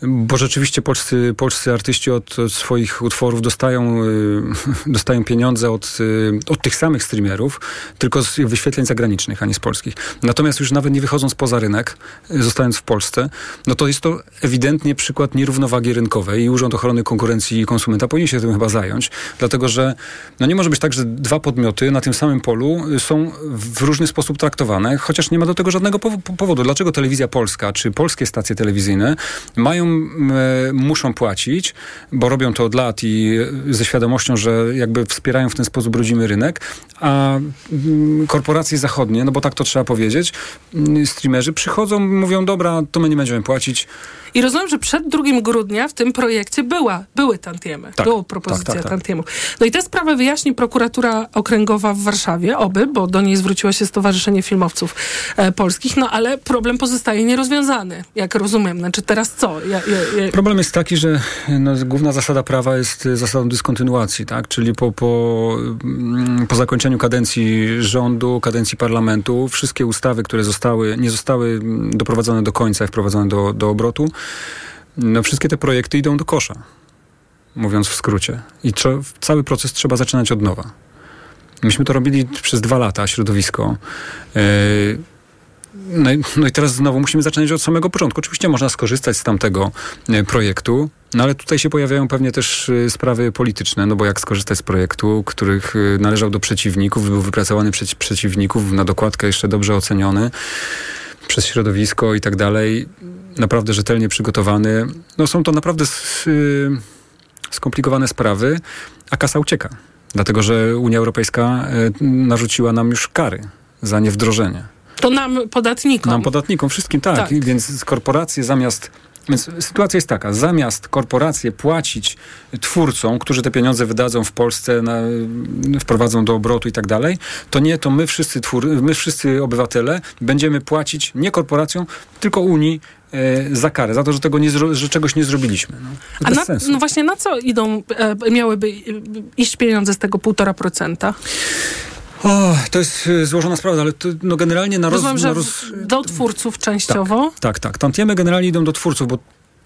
bo rzeczywiście polscy, polscy artyści od, od swoich utworów dostają, y, dostają pieniądze od, y, od tych samych streamerów, tylko z wyświetleń zagranicznych, a nie z polskich. Natomiast już nawet nie wychodząc poza rynek, y, zostając w Polsce, no to jest to ewidentnie przykład nierównowagi rynkowej i Urząd Ochrony Konkurencji i Konsumenta powinien się tym chyba zająć, dlatego że no nie może być tak, że dwa podmioty na tym samym polu są w różny sposób traktowane, chociaż nie ma do tego żadnego powodu. Dlaczego telewizja polska czy polskie stacje telewizyjne mają muszą płacić, bo robią to od lat i ze świadomością, że jakby wspierają w ten sposób rodzimy rynek, a mm, korporacje zachodnie, no bo tak to trzeba powiedzieć, mm, streamerzy przychodzą, mówią, dobra, to my nie będziemy płacić. I rozumiem, że przed 2 grudnia w tym projekcie była, były tantiemy. Tak, Była propozycja tak, tak, tak. tantiemów. No i tę sprawę wyjaśni prokuratura okręgowa w Warszawie, oby, bo do niej zwróciło się Stowarzyszenie Filmowców e, Polskich, no ale problem pozostaje nierozwiązany, jak rozumiem. Znaczy teraz co? Ja, ja, ja... Problem jest taki, że no, główna zasada prawa jest zasadą dyskontynuacji, tak? Czyli po, po, mm, po zakończeniu kadencji rządu, kadencji parlamentu, wszystkie ustawy, które zostały, nie zostały mm, doprowadzone do końca i wprowadzone do, do obrotu, no wszystkie te projekty idą do kosza. Mówiąc w skrócie. I cały proces trzeba zaczynać od nowa. Myśmy to robili przez dwa lata, środowisko. Yy, no i, no i teraz znowu musimy zaczynać od samego początku. Oczywiście można skorzystać z tamtego e, projektu, no ale tutaj się pojawiają pewnie też e, sprawy polityczne, no bo jak skorzystać z projektu, których e, należał do przeciwników, był wypracowany przez przeciwników, na dokładkę jeszcze dobrze oceniony przez środowisko i tak dalej, naprawdę rzetelnie przygotowany. No są to naprawdę y, skomplikowane sprawy, a kasa ucieka. Dlatego, że Unia Europejska y, narzuciła nam już kary za niewdrożenie. To nam, podatnikom. Nam podatnikom, wszystkim tak. Tak. Więc korporacje zamiast. Więc sytuacja jest taka, zamiast korporacje płacić twórcom, którzy te pieniądze wydadzą w Polsce, na, wprowadzą do obrotu i tak dalej, to nie, to my wszyscy, twór, my wszyscy obywatele będziemy płacić nie korporacjom, tylko Unii e, za karę, za to, że, tego nie że czegoś nie zrobiliśmy. No, A na, no właśnie na co idą, e, miałyby iść pieniądze z tego 1,5%? O, to jest e, złożona sprawa, ale to, no generalnie na roz, Rozumiem, że na roz, do twórców częściowo. Tak, tak. Tantiemy generalnie idą do twórców, bo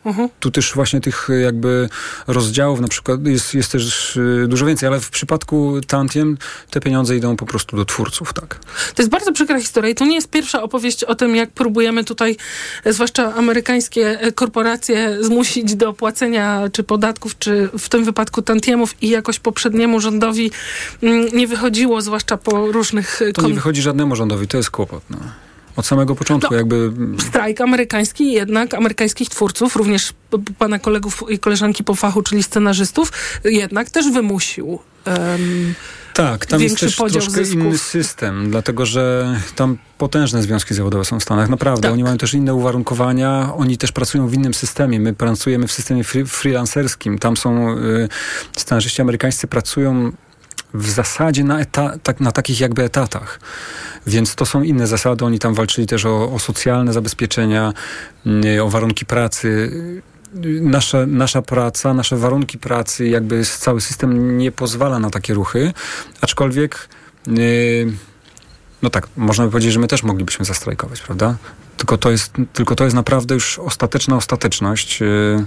Mhm. tu też właśnie tych y, jakby rozdziałów na przykład jest, jest też y, dużo więcej, ale w przypadku Tantiem te pieniądze idą po prostu do twórców, tak. To jest bardzo przykra historia i to nie jest pierwsza opowieść o tym, jak próbujemy tutaj, e, zwłaszcza amerykańskie e, korporacje, zmusić do płacenia czy podatków, czy w tym wypadku tantiemów i jakoś poprzedniemu rządowi mm, nie wychodziło, zwłaszcza po różnych e, To nie wychodzi żadnemu rządowi, to jest kłopot. No. Od samego początku No. jakby... strajk amerykański, jednak amerykańskich twórców, również pana kolegów i koleżanki po fachu, czyli scenarzystów, jednak też wymusił. em, Tak, tam jest też troszkę zysków. inny system, dlatego że tam potężne związki zawodowe są w Stanach, naprawdę. Tak. Oni mają też inne uwarunkowania, oni też pracują w innym systemie. My pracujemy w systemie free, freelancerskim. Tam są y, scenarzyści amerykańscy pracują w zasadzie na, eta, tak, na takich jakby etatach. Więc to są inne zasady. Oni tam walczyli też o, o socjalne zabezpieczenia, y, o warunki pracy. Nasza, nasza praca, nasze warunki pracy, jakby cały system nie pozwala na takie ruchy, aczkolwiek y, no tak, można by powiedzieć, że my też moglibyśmy zastrajkować, prawda? Tylko to jest, tylko to jest naprawdę już ostateczna ostateczność. y, mm,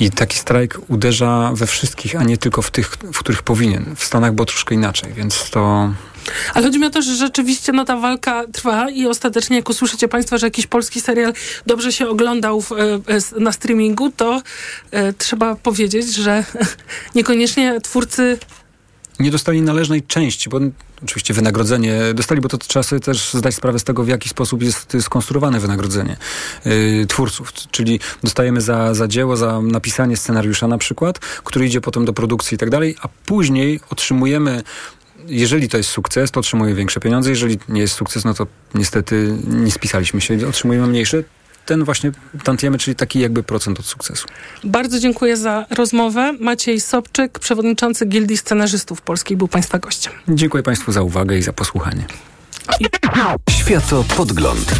I taki strajk uderza we wszystkich, a nie tylko w tych, w których powinien. W Stanach było troszkę inaczej, więc to. Ale chodzi mi o to, że rzeczywiście no, ta walka trwa i ostatecznie jak usłyszycie Państwo, że jakiś polski serial dobrze się oglądał w, e, na streamingu, to e, trzeba powiedzieć, że niekoniecznie twórcy nie dostali należnej części, bo oczywiście wynagrodzenie dostali, bo to trzeba sobie też zdać sprawę z tego, w jaki sposób jest skonstruowane wynagrodzenie yy, twórców. Czyli dostajemy za, za dzieło, za napisanie scenariusza na przykład, który idzie potem do produkcji i tak dalej, a później otrzymujemy jeżeli to jest sukces, to otrzymuje większe pieniądze. Jeżeli nie jest sukces, no to niestety nie spisaliśmy się, otrzymujemy mniejsze. Ten właśnie tantiemy, czyli taki jakby procent od sukcesu. Bardzo dziękuję za rozmowę. Maciej Sobczyk, przewodniczący Gildii Scenarzystów Polskiej, był Państwa gościem. Dziękuję Państwu za uwagę i za posłuchanie. Światopodgląd.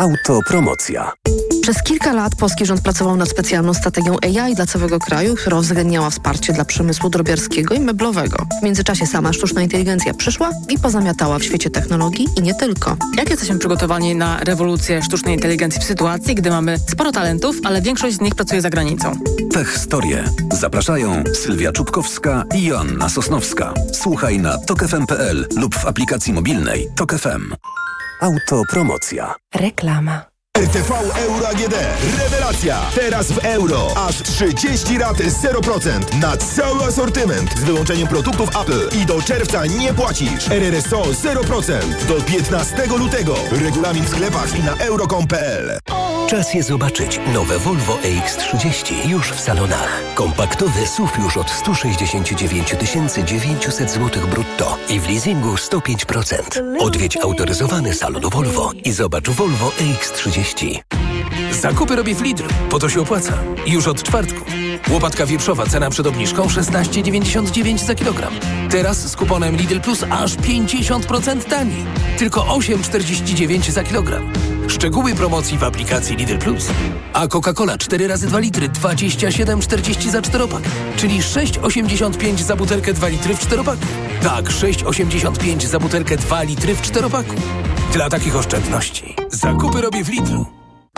Autopromocja. Przez kilka lat polski rząd pracował nad specjalną strategią AI dla całego kraju, która uwzględniała wsparcie dla przemysłu drobiarskiego i meblowego. W międzyczasie sama sztuczna inteligencja przyszła i pozamiatała w świecie technologii i nie tylko. Jak jesteśmy przygotowani na rewolucję sztucznej inteligencji w sytuacji, gdy mamy sporo talentów, ale większość z nich pracuje za granicą? Tech Storie. Zapraszają Sylwia Czubkowska i Joanna Sosnowska. Słuchaj na tokefm.pl lub w aplikacji mobilnej Tok FM. Autopromocja. Reklama. RTV Euro AGD. Rewelacja! Teraz w euro. Aż 30 rat 0% na cały asortyment z wyłączeniem produktów Apple. I do czerwca nie płacisz. RRSO 0% do 15 lutego. Regulamin w sklepach i na euro.com.pl. Czas je zobaczyć. Nowe Volvo EX30 już w salonach. Kompaktowy SUV już od 169 900 zł brutto i w leasingu 105%. Odwiedź autoryzowany salon Volvo i zobacz Volvo EX30 opowieści. Zakupy robię w Lidl, bo to się opłaca. Już od czwartku. Łopatka wieprzowa, cena przed obniżką 16,99 za kilogram. Teraz z kuponem Lidl Plus aż 50% taniej. Tylko 8,49 za kilogram. Szczegóły promocji w aplikacji Lidl Plus. A Coca-Cola 4 razy 2 litry 27,40 za czteropak. Czyli 6,85 za butelkę 2 litry w czteropaku. Tak, 6,85 za butelkę 2 litry w czteropaku. Dla takich oszczędności. Zakupy robię w Lidlu.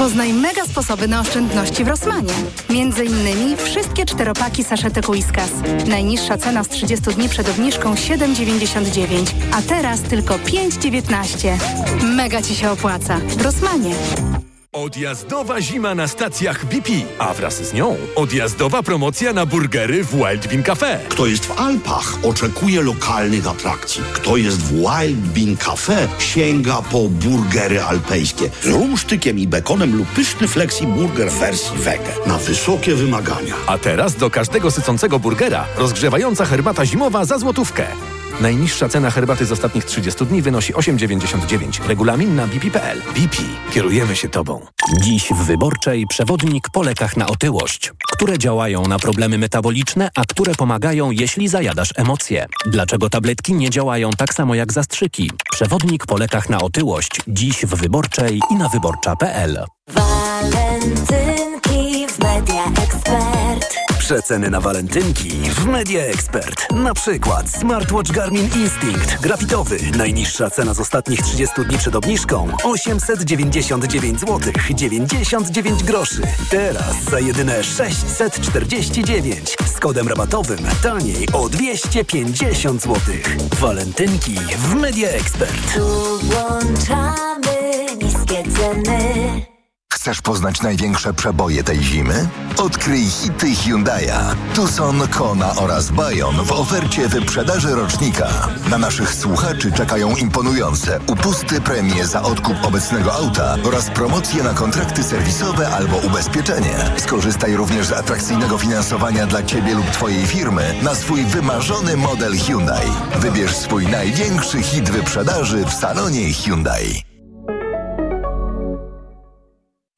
Poznaj mega sposoby na oszczędności w Rosmanie. Między innymi wszystkie czteropaki saszetek Whiskas. Najniższa cena z 30 dni przed obniżką 7,99, a teraz tylko 5,19. Mega Ci się opłaca. W Rosmanie. Odjazdowa zima na stacjach BP, a wraz z nią odjazdowa promocja na burgery w Wild Bean Cafe. Kto jest w Alpach, oczekuje lokalnych atrakcji. Kto jest w Wild Bean Cafe, sięga po burgery alpejskie z rumsztykiem i bekonem lub pyszny flexi burger w wersji wege. Na wysokie wymagania. A teraz do każdego sycącego burgera rozgrzewająca herbata zimowa za złotówkę. Najniższa cena herbaty z ostatnich 30 dni wynosi 8,99. Regulamin na bp.pl. BP. Kierujemy się Tobą. Dziś w Wyborczej przewodnik po lekach na otyłość, które działają na problemy metaboliczne, a które pomagają, jeśli zajadasz emocje. Dlaczego tabletki nie działają tak samo jak zastrzyki? Przewodnik po lekach na otyłość. Dziś w Wyborczej i na wyborcza.pl. Walentynki w Media Expert. Przeceny na walentynki w Media Expert. Na przykład smartwatch Garmin Instinct grafitowy. Najniższa cena z ostatnich 30 dni przed obniżką 899 zł 99 groszy. Teraz za jedyne 649 z kodem rabatowym taniej o 250 zł. Walentynki w Media Expert. Tu włączamy niskie ceny. Chcesz poznać największe przeboje tej zimy? Odkryj hity Hyundai'a. Tucson, Kona oraz Bayon w ofercie wyprzedaży rocznika. Na naszych słuchaczy czekają imponujące upusty premie za odkup obecnego auta oraz promocje na kontrakty serwisowe albo ubezpieczenie. Skorzystaj również z atrakcyjnego finansowania dla Ciebie lub Twojej firmy na swój wymarzony model Hyundai. Wybierz swój największy hit wyprzedaży w salonie Hyundai.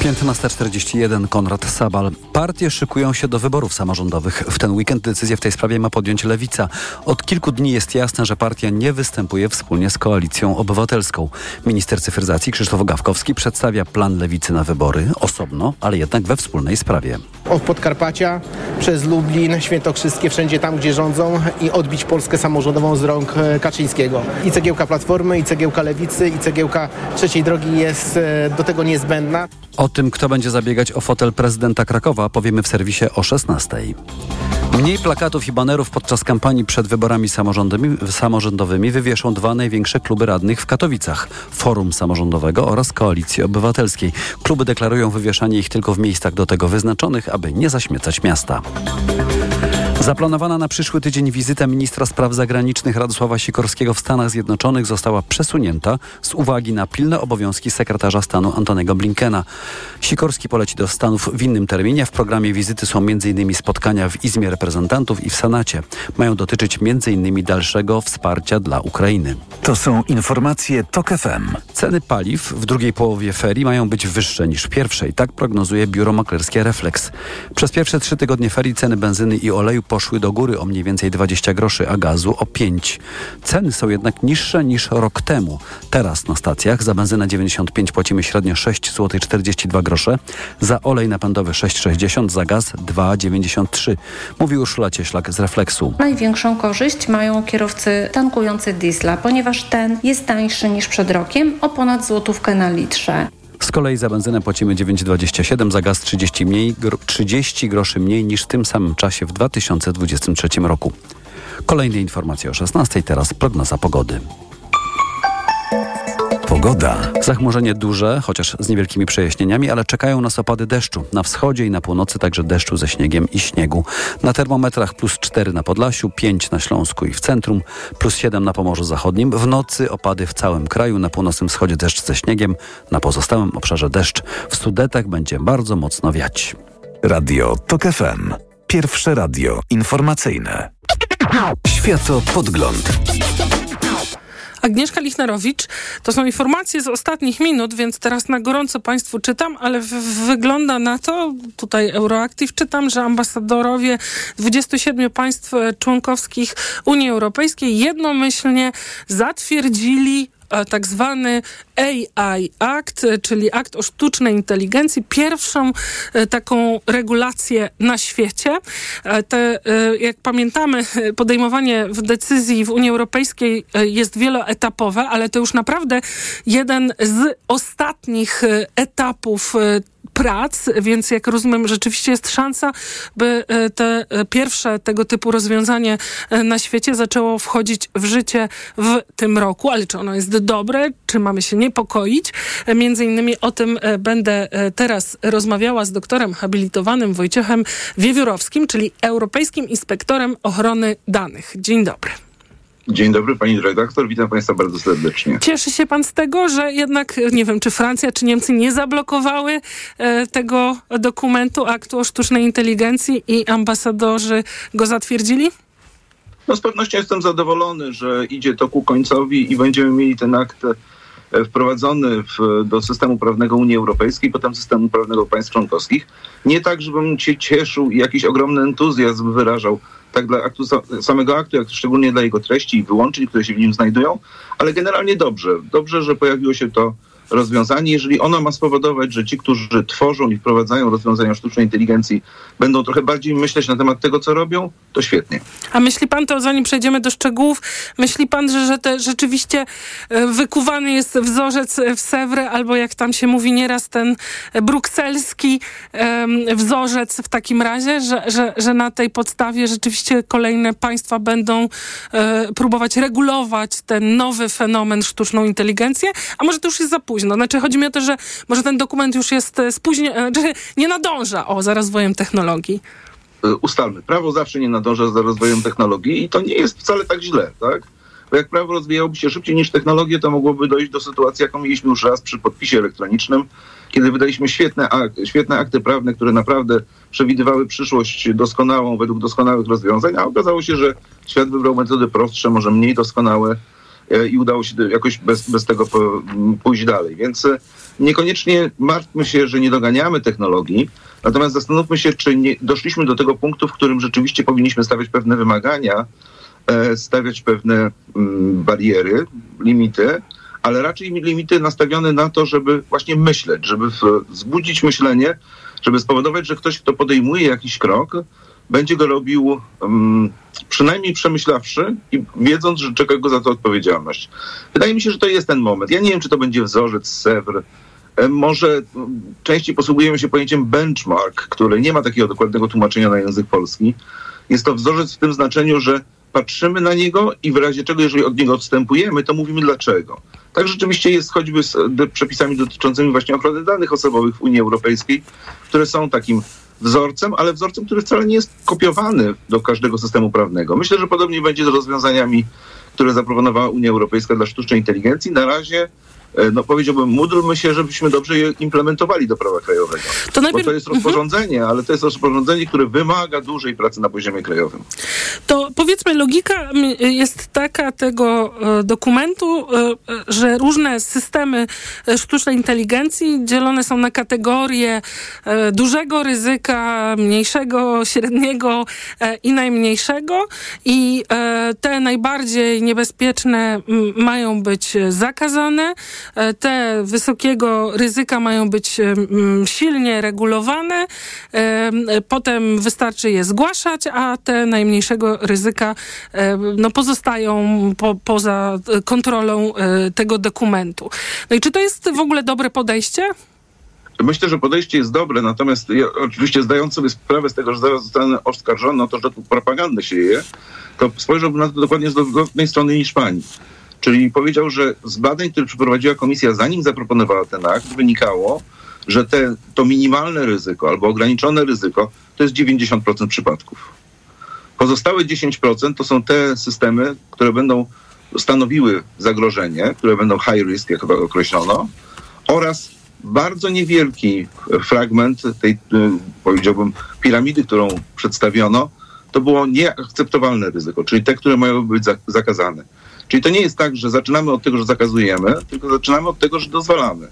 15.41 Konrad Sabal. Partie szykują się do wyborów samorządowych. W ten weekend decyzję w tej sprawie ma podjąć Lewica. Od kilku dni jest jasne, że partia nie występuje wspólnie z Koalicją Obywatelską. Minister cyfryzacji Krzysztof Gawkowski przedstawia plan Lewicy na wybory osobno, ale jednak we wspólnej sprawie. Od Podkarpacia przez Lublin, Świętokrzyskie, wszędzie tam, gdzie rządzą i odbić Polskę samorządową z rąk e, Kaczyńskiego. I cegiełka Platformy, i cegiełka Lewicy, i cegiełka Trzeciej Drogi jest e, do tego niezbędna. Tym, kto będzie zabiegać o fotel prezydenta Krakowa, powiemy w serwisie o 16. Mniej plakatów i banerów podczas kampanii przed wyborami samorządowymi wywieszą dwa największe kluby radnych w Katowicach. Forum Samorządowego oraz Koalicji Obywatelskiej. Kluby deklarują wywieszanie ich tylko w miejscach do tego wyznaczonych, aby nie zaśmiecać miasta. Zaplanowana na przyszły tydzień wizyta ministra spraw zagranicznych Radosława Sikorskiego w Stanach Zjednoczonych została przesunięta z uwagi na pilne obowiązki sekretarza stanu Antonego Blinkena. Sikorski poleci do Stanów w innym terminie. W programie wizyty są m.in. spotkania w Izmie Reprezentantów i w Senacie. Mają dotyczyć m.in. dalszego wsparcia dla Ukrainy. To są informacje TOK FM. Ceny paliw w drugiej połowie ferii mają być wyższe niż w pierwszej. Tak prognozuje biuro maklerskie Reflex. Przez pierwsze trzy tygodnie ferii ceny benzyny i oleju poszły do góry o mniej więcej 20 groszy, a gazu o 5. Ceny są jednak niższe niż rok temu. Teraz na stacjach za benzynę 95 płacimy średnio 6 zł 42 grosze, za olej napędowy 6,60, za gaz 2,93. Mówi Urszula Cieślak z Refleksu. Największą korzyść mają kierowcy tankujący diesla, ponieważ ten jest tańszy niż przed rokiem o ponad złotówkę na litrze. Z kolei za benzynę płacimy 9,27, za gaz 30, mniej, gro, 30 groszy mniej niż w tym samym czasie w 2023 roku. Kolejne informacje o 16, teraz prognoza pogody. Pogoda. Zachmurzenie duże, chociaż z niewielkimi przejaśnieniami, ale czekają nas opady deszczu. Na wschodzie i na północy także deszczu ze śniegiem i śniegu. Na termometrach plus 4 na Podlasiu, 5 na Śląsku i w centrum, plus 7 na Pomorzu Zachodnim. W nocy opady w całym kraju, na północnym wschodzie deszcz ze śniegiem, na pozostałym obszarze deszcz. W Sudetach będzie bardzo mocno wiać. Radio TOK FM. Pierwsze radio informacyjne. Światopodgląd. Agnieszka Lichnerowicz. To są informacje z ostatnich minut, więc teraz na gorąco Państwu czytam, ale wygląda na to, tutaj Euroactiv czytam, że ambasadorowie 27 państw członkowskich Unii Europejskiej jednomyślnie zatwierdzili tak zwany AI Act, e, czyli akt o sztucznej inteligencji, pierwszą e, taką regulację na świecie. E, Te, e, jak pamiętamy, e, podejmowanie decyzji w Unii Europejskiej e, jest wieloetapowe, ale to już naprawdę jeden z ostatnich e, etapów e, prac, więc jak rozumiem, rzeczywiście jest szansa, by e, te e, pierwsze tego typu rozwiązanie e, na świecie zaczęło wchodzić w życie w tym roku. Ale czy ono jest dobre, czy mamy się niepokoić? Między innymi o tym będę teraz rozmawiała z doktorem habilitowanym Wojciechem Wiewiórowskim, czyli Europejskim Inspektorem Ochrony Danych. Dzień dobry. Dzień dobry pani redaktor, witam państwa bardzo serdecznie. Cieszy się pan z tego, że jednak, nie wiem, czy Francja, czy Niemcy nie zablokowały e, tego dokumentu, aktu o sztucznej inteligencji i ambasadorzy go zatwierdzili? No z pewnością jestem zadowolony, że idzie to ku końcowi i będziemy mieli ten akt wprowadzony w, do systemu prawnego Unii Europejskiej, potem systemu prawnego państw członkowskich. Nie tak, żebym się cieszył i jakiś ogromny entuzjazm wyrażał tak dla aktu, sa- samego aktu, jak szczególnie dla jego treści i wyłączeń, które się w nim znajdują, ale generalnie dobrze. Dobrze, że pojawiło się to rozwiązanie. Jeżeli ono ma spowodować, że ci, którzy tworzą i wprowadzają rozwiązania sztucznej inteligencji, będą trochę bardziej myśleć na temat tego, co robią, to świetnie. A myśli pan to, zanim przejdziemy do szczegółów, myśli pan, że, że te, rzeczywiście e, wykuwany jest wzorzec w Sewre, albo jak tam się mówi nieraz, ten brukselski em, wzorzec w takim razie, że, że, że na tej podstawie rzeczywiście kolejne państwa będą e, próbować regulować ten nowy fenomen sztuczną inteligencję, a może to już jest za późno. Znaczy chodzi mi o to, że może ten dokument już jest e, spóźniony, znaczy nie nadąża o za rozwojem technologii. Y, ustalmy, prawo zawsze nie nadąża za rozwojem technologii i to nie jest wcale tak źle, tak? Bo jak prawo rozwijałoby się szybciej niż technologie, to mogłoby dojść do sytuacji, jaką mieliśmy już raz przy podpisie elektronicznym, kiedy wydaliśmy świetne, ak- świetne akty prawne, które naprawdę przewidywały przyszłość doskonałą według doskonałych rozwiązań, a okazało się, że świat wybrał metody prostsze, może mniej doskonałe e, i udało się jakoś bez, bez tego m, pójść dalej. Więc e, niekoniecznie martwmy się, że nie doganiamy technologii, natomiast zastanówmy się, czy nie doszliśmy do tego punktu, w którym rzeczywiście powinniśmy stawiać pewne wymagania, e, stawiać pewne mm, bariery, limity, ale raczej limity nastawione na to, żeby właśnie myśleć, żeby wzbudzić myślenie, żeby spowodować, że ktoś, kto podejmuje jakiś krok, będzie go robił um, przynajmniej przemyślawszy i wiedząc, że czeka go za to odpowiedzialność. Wydaje mi się, że to jest ten moment. Ja nie wiem, czy to będzie wzorzec Sewr. E, Może mm, częściej posługujemy się pojęciem benchmark, które nie ma takiego dokładnego tłumaczenia na język polski. Jest to wzorzec w tym znaczeniu, że patrzymy na niego i w razie czego, jeżeli od niego odstępujemy, to mówimy dlaczego. Tak rzeczywiście jest choćby z przepisami dotyczącymi właśnie ochrony danych osobowych w Unii Europejskiej, które są takim wzorcem, ale wzorcem, który wcale nie jest kopiowany do każdego systemu prawnego. Myślę, że podobnie będzie z rozwiązaniami, które zaproponowała Unia Europejska dla sztucznej inteligencji. Na razie no powiedziałbym, módlmy się, żebyśmy dobrze je implementowali do prawa krajowego. To najpierw- Bo to jest rozporządzenie, ale to jest rozporządzenie, które wymaga dużej pracy na poziomie krajowym. To powiedzmy, logika jest taka tego e, dokumentu, e, e, że różne systemy e, sztucznej inteligencji dzielone są na kategorie e, dużego ryzyka, mniejszego, średniego e, i najmniejszego. I e, te najbardziej niebezpieczne mają być e, zakazane, e, te wysokiego ryzyka mają być e, silnie regulowane, e, potem wystarczy je zgłaszać, a te najmniejszego ryzyka e, no, pozostają po, poza e, kontrolą e, tego dokumentu. No i czy to jest w ogóle dobre podejście? Myślę, że podejście jest dobre, natomiast ja oczywiście zdając sobie sprawę z tego, że zaraz zostanę oskarżony o to, że tu propagandę się je, to spojrzałbym na to dokładnie z odwrotnej strony niż pani. Czyli powiedział, że z badań, które przeprowadziła komisja, zanim zaproponowała ten akt, wynikało, że te, to minimalne ryzyko albo ograniczone ryzyko to jest 90% przypadków. Pozostałe 10% to są te systemy, które będą stanowiły zagrożenie, które będą high risk, jak to określono, oraz bardzo niewielki fragment tej, y, powiedziałbym, piramidy, którą przedstawiono, to było nieakceptowalne ryzyko, czyli te, które mają być za- zakazane. Czyli to nie jest tak, że zaczynamy od tego, że zakazujemy, tylko zaczynamy od tego, że dozwalamy.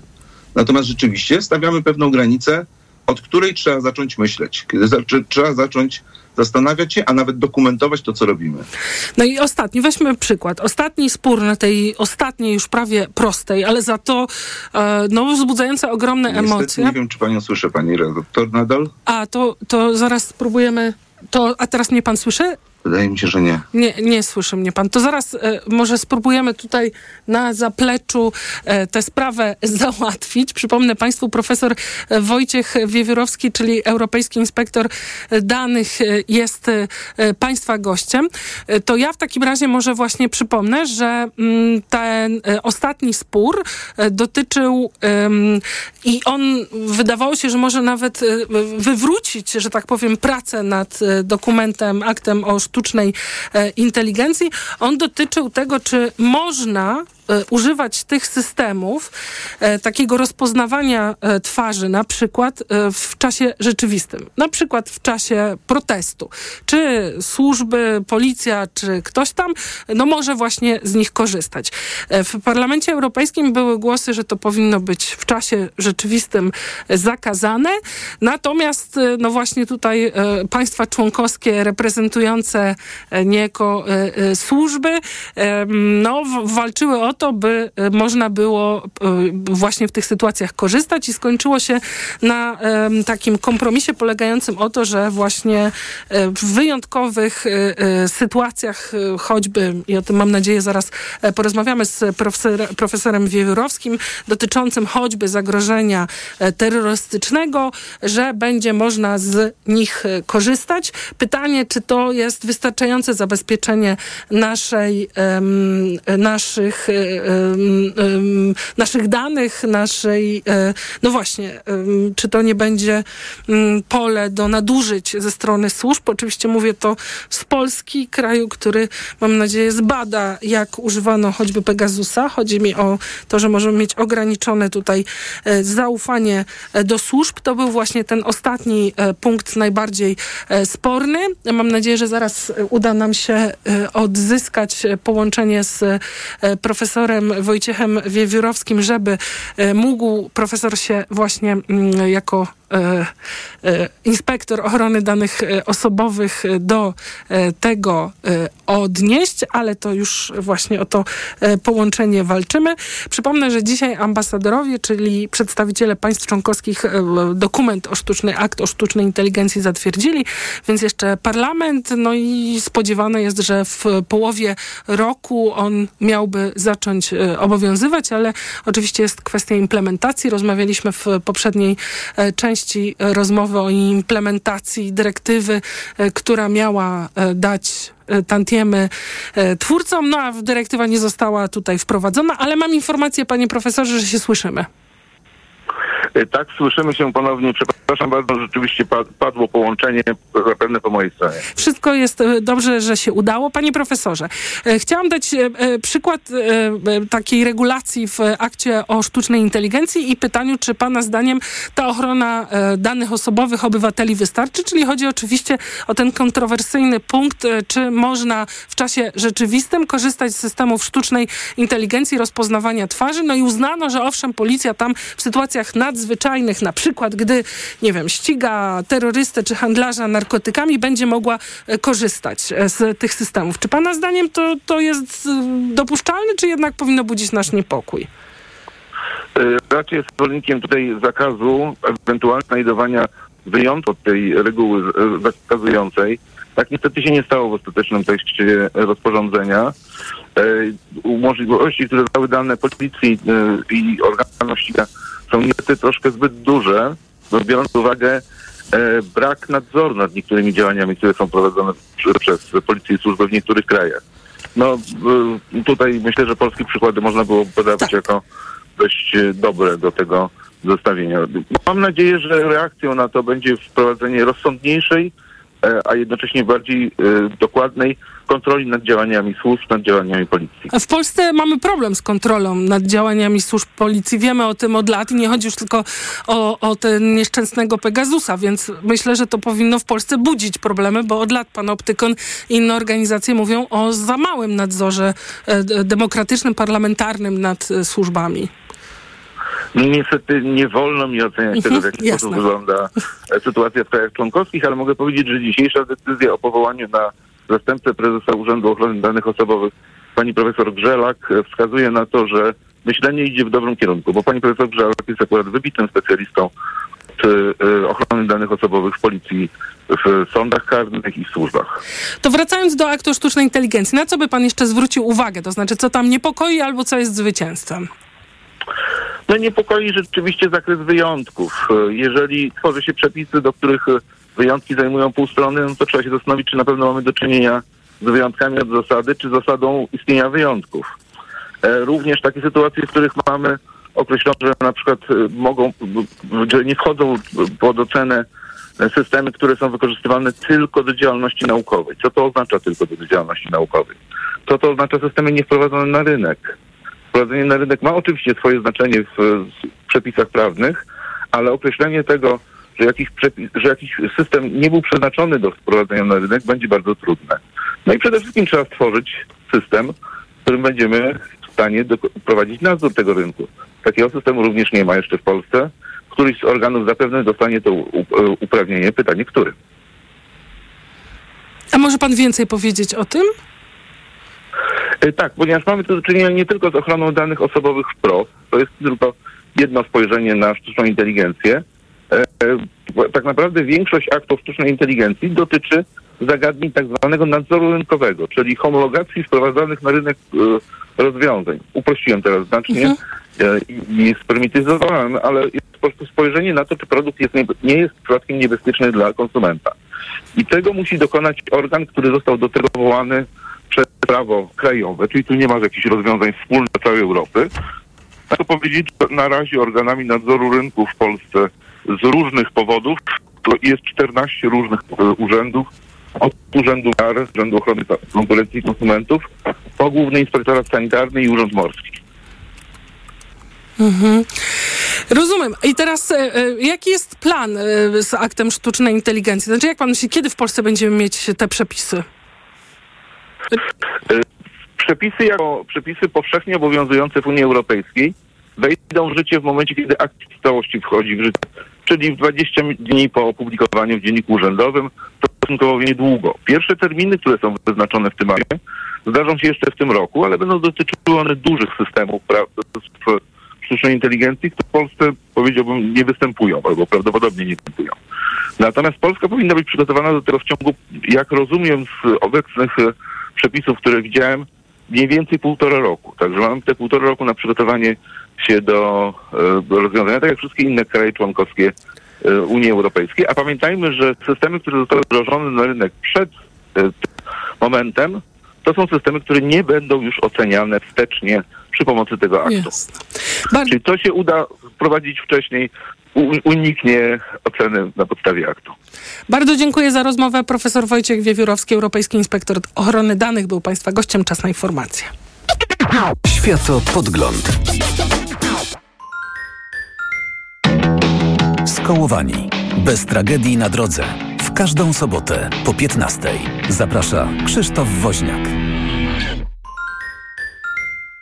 Natomiast rzeczywiście stawiamy pewną granicę, od której trzeba zacząć myśleć, kiedy zaczy, trzeba zacząć zastanawiać się, a nawet dokumentować to, co robimy. No i ostatni, weźmy przykład. Ostatni spór na tej ostatniej, już prawie prostej, ale za to e, no, wzbudzające ogromne Niestety emocje. nie wiem, czy panią słyszę, pani redaktor nadal? A to, to zaraz spróbujemy. To, a teraz mnie pan słyszy? Wydaje mi się, że nie. Nie, nie słyszy mnie pan. To zaraz e, może spróbujemy tutaj na zapleczu e, tę sprawę załatwić. Przypomnę państwu, profesor e, Wojciech Wiewiórowski, czyli Europejski Inspektor Danych, jest państwa gościem. To ja w takim razie może właśnie przypomnę, że mm, ten ostatni spór dotyczył i on wydawało się, że może nawet wywrócić, że tak powiem, pracę nad dokumentem, aktem o sztucznej e, inteligencji. On dotyczył tego, czy można używać tych systemów e, takiego rozpoznawania e, twarzy, na przykład e, w czasie rzeczywistym, na przykład w czasie protestu. Czy służby, policja, czy ktoś tam, no może właśnie z nich korzystać. E, w Parlamencie Europejskim były głosy, że to powinno być w czasie rzeczywistym e, zakazane, natomiast e, no właśnie tutaj e, państwa członkowskie reprezentujące e, niejako e, e, służby, e, no walczyły o to, by e, można było e, właśnie w tych sytuacjach korzystać i skończyło się na takim kompromisie polegającym o to, że właśnie e, w wyjątkowych sytuacjach, choćby, i o tym mam nadzieję zaraz porozmawiamy z profesor, profesorem Wiewiórowskim, dotyczącym choćby zagrożenia terrorystycznego, że będzie można z nich korzystać. Pytanie, czy to jest wystarczające zabezpieczenie naszej, naszych, naszych danych, naszej, e, no właśnie, czy to nie będzie mm, pole do nadużyć ze strony służb. Oczywiście mówię to z Polski, kraju, który mam nadzieję zbada, jak używano choćby Pegasusa. Chodzi mi o to, że możemy mieć ograniczone tutaj e, zaufanie e, do służb. To był właśnie ten ostatni punkt najbardziej sporny. Mam nadzieję, że zaraz uda nam się odzyskać połączenie z e, profesorem Wojciechem Wiewiórowskim, żeby e, mógł profesor się właśnie mm, jako inspektor ochrony danych e, osobowych e, do e, tego e, odnieść, ale to już właśnie o to e, połączenie walczymy. Przypomnę, że dzisiaj ambasadorowie, czyli przedstawiciele państw członkowskich e, dokument o sztucznej, akt o sztucznej inteligencji zatwierdzili, więc jeszcze parlament, no i spodziewane jest, że w połowie roku on miałby zacząć e, obowiązywać, ale oczywiście jest kwestia implementacji. Rozmawialiśmy w poprzedniej e, części rozmowy o implementacji dyrektywy, e, która miała e, dać e, tantiemy twórcom, no a dyrektywa nie została tutaj wprowadzona, ale mam informację, panie profesorze, że się słyszymy. E, Tak, słyszymy się ponownie. Przepraszam bardzo, rzeczywiście pa- padło połączenie, zapewne po mojej stronie. Wszystko jest e, dobrze, że się udało. Panie profesorze, e, chciałam dać przykład takiej regulacji w akcie o sztucznej inteligencji i pytaniu, czy pana zdaniem ta ochrona danych osobowych obywateli wystarczy, czyli chodzi oczywiście o ten kontrowersyjny punkt, czy można w czasie rzeczywistym korzystać z systemów sztucznej inteligencji, rozpoznawania twarzy, no i uznano, że owszem, policja tam w sytuacjach nadzwyczajnych, na przykład gdy, nie wiem, ściga terrorystę czy handlarza narkotykami, będzie mogła e, korzystać e, z tych systemów. Czy pana zdaniem to, to jest e, dopuszczalne, czy jednak powinno budzić nasz niepokój? Raczej jest zwolennikiem tutaj zakazu, ewentualnie znajdowania wyjątku od tej reguły zakazującej. Tak niestety się nie stało w ostatecznym tekście rozporządzenia. Możliwości, które dały dane policji i organom ścigania są niestety troszkę zbyt duże, no, biorąc pod uwagę e, brak nadzoru nad niektórymi działaniami, które są prowadzone przez policję i służbę w niektórych krajach. No e, tutaj myślę, że polskie przykłady można było podawać jako dość e, dobre do tego zestawienia. Mam nadzieję, że reakcją na to będzie wprowadzenie rozsądniejszej, e, a jednocześnie bardziej e, dokładnej kontroli nad działaniami służb, nad działaniami policji. W Polsce mamy problem z kontrolą nad działaniami służb policji. Wiemy o tym od lat i nie chodzi już tylko o, o ten nieszczęsnego Pegasusa, więc myślę, że to powinno w Polsce budzić problemy, bo od lat Panoptykon i inne organizacje mówią o za małym nadzorze e, demokratycznym, parlamentarnym nad e, służbami. No, Niestety nie wolno mi oceniać tego, w jaki Jasne. sposób wygląda sytuacja w krajach członkowskich, ale mogę powiedzieć, że dzisiejsza decyzja o powołaniu na zastępcę prezesa Urzędu Ochrony Danych Osobowych pani profesor Grzelak e, wskazuje na to, że myślenie idzie w dobrym kierunku, bo pani profesor Grzelak jest akurat wybitnym specjalistą e, ochrony danych osobowych w policji, w sądach karnych i w służbach. To wracając do aktu sztucznej inteligencji, na co by pan jeszcze zwrócił uwagę? To znaczy, co tam niepokoi albo co jest zwycięstwem? No niepokoi rzeczywiście zakres wyjątków. E, Jeżeli tworzy się przepisy, do których wyjątki zajmują pół strony, no to trzeba się zastanowić, czy na pewno mamy do czynienia z wyjątkami od zasady, czy zasadą istnienia wyjątków. E, Również takie sytuacje, w których mamy określone, że na przykład e, mogą, b- że nie wchodzą pod ocenę e, systemy, które są wykorzystywane tylko do działalności naukowej. Co to oznacza tylko do działalności naukowej? Co to oznacza systemy niewprowadzone na rynek? Wprowadzenie na rynek ma oczywiście swoje znaczenie w, w przepisach prawnych, ale określenie tego, że jakiś, przepis, że jakiś system nie był przeznaczony do wprowadzenia na rynek, będzie bardzo trudne. No i przede wszystkim trzeba stworzyć system, w którym będziemy w stanie do, prowadzić nadzór tego rynku. Takiego systemu również nie ma jeszcze w Polsce. Któryś z organów zapewne dostanie to uprawnienie. Pytanie, który? A może pan więcej powiedzieć o tym? E, Tak, ponieważ mamy tu do czynienia nie tylko z ochroną danych osobowych wprost, to jest tylko jedno spojrzenie na sztuczną inteligencję. E, e, Tak naprawdę większość aktów sztucznej inteligencji dotyczy zagadnień tak zwanego nadzoru rynkowego, czyli homologacji wprowadzanych na rynek e, rozwiązań. Uprościłem teraz znacznie e, i sprymityzowałem, ale jest po prostu spojrzenie na to, czy produkt jest nie, nie jest przypadkiem niebezpieczny dla konsumenta. I tego musi dokonać organ, który został do tego powołany przez prawo krajowe, czyli tu nie ma jakichś rozwiązań wspólnych dla całej Europy. Chcę powiedzieć, że na razie organami nadzoru rynku w Polsce z różnych powodów to jest 14 różnych e, urzędów, od Urzędu Kar, Urzędu Ochrony Konkurencji i Konsumentów, po Główny Inspektorat Sanitarny i Urząd Morski. Mhm. Rozumiem. I teraz e, e, jaki jest plan z aktem sztucznej inteligencji? Znaczy, jak pan myśli, kiedy w Polsce będziemy mieć te przepisy? Przepisy jako przepisy powszechnie obowiązujące w Unii Europejskiej wejdą w życie w momencie, kiedy akt w całości wchodzi w życie, czyli w 20 dni po opublikowaniu w Dzienniku Urzędowym, to stosunkowo niedługo. Pierwsze terminy, które są wyznaczone w tym akcie, zdarzą się jeszcze w tym roku, ale będą dotyczyły one dużych systemów pra- sztucznej inteligencji, które w Polsce, powiedziałbym, nie występują, albo prawdopodobnie nie występują. Natomiast Polska powinna być przygotowana do tego w ciągu, jak rozumiem z obecnych e, przepisów, które widziałem, mniej więcej półtora roku. Także mamy te półtora roku na przygotowanie się do, e, do rozwiązania, tak jak wszystkie inne kraje członkowskie e, Unii Europejskiej. A pamiętajmy, że systemy, które zostały wdrożone na rynek przed e, tym momentem, to są systemy, które nie będą już oceniane wstecznie przy pomocy tego aktu. Czyli to się uda wprowadzić wcześniej, uniknie oceny na podstawie aktu. Bardzo dziękuję za rozmowę. Profesor Wojciech Wiewiórowski, Europejski Inspektor Ochrony Danych, był Państwa gościem. Czas na informacje. Światopodgląd. Bez tragedii na drodze. W każdą sobotę po 15. Zaprasza Krzysztof Woźniak.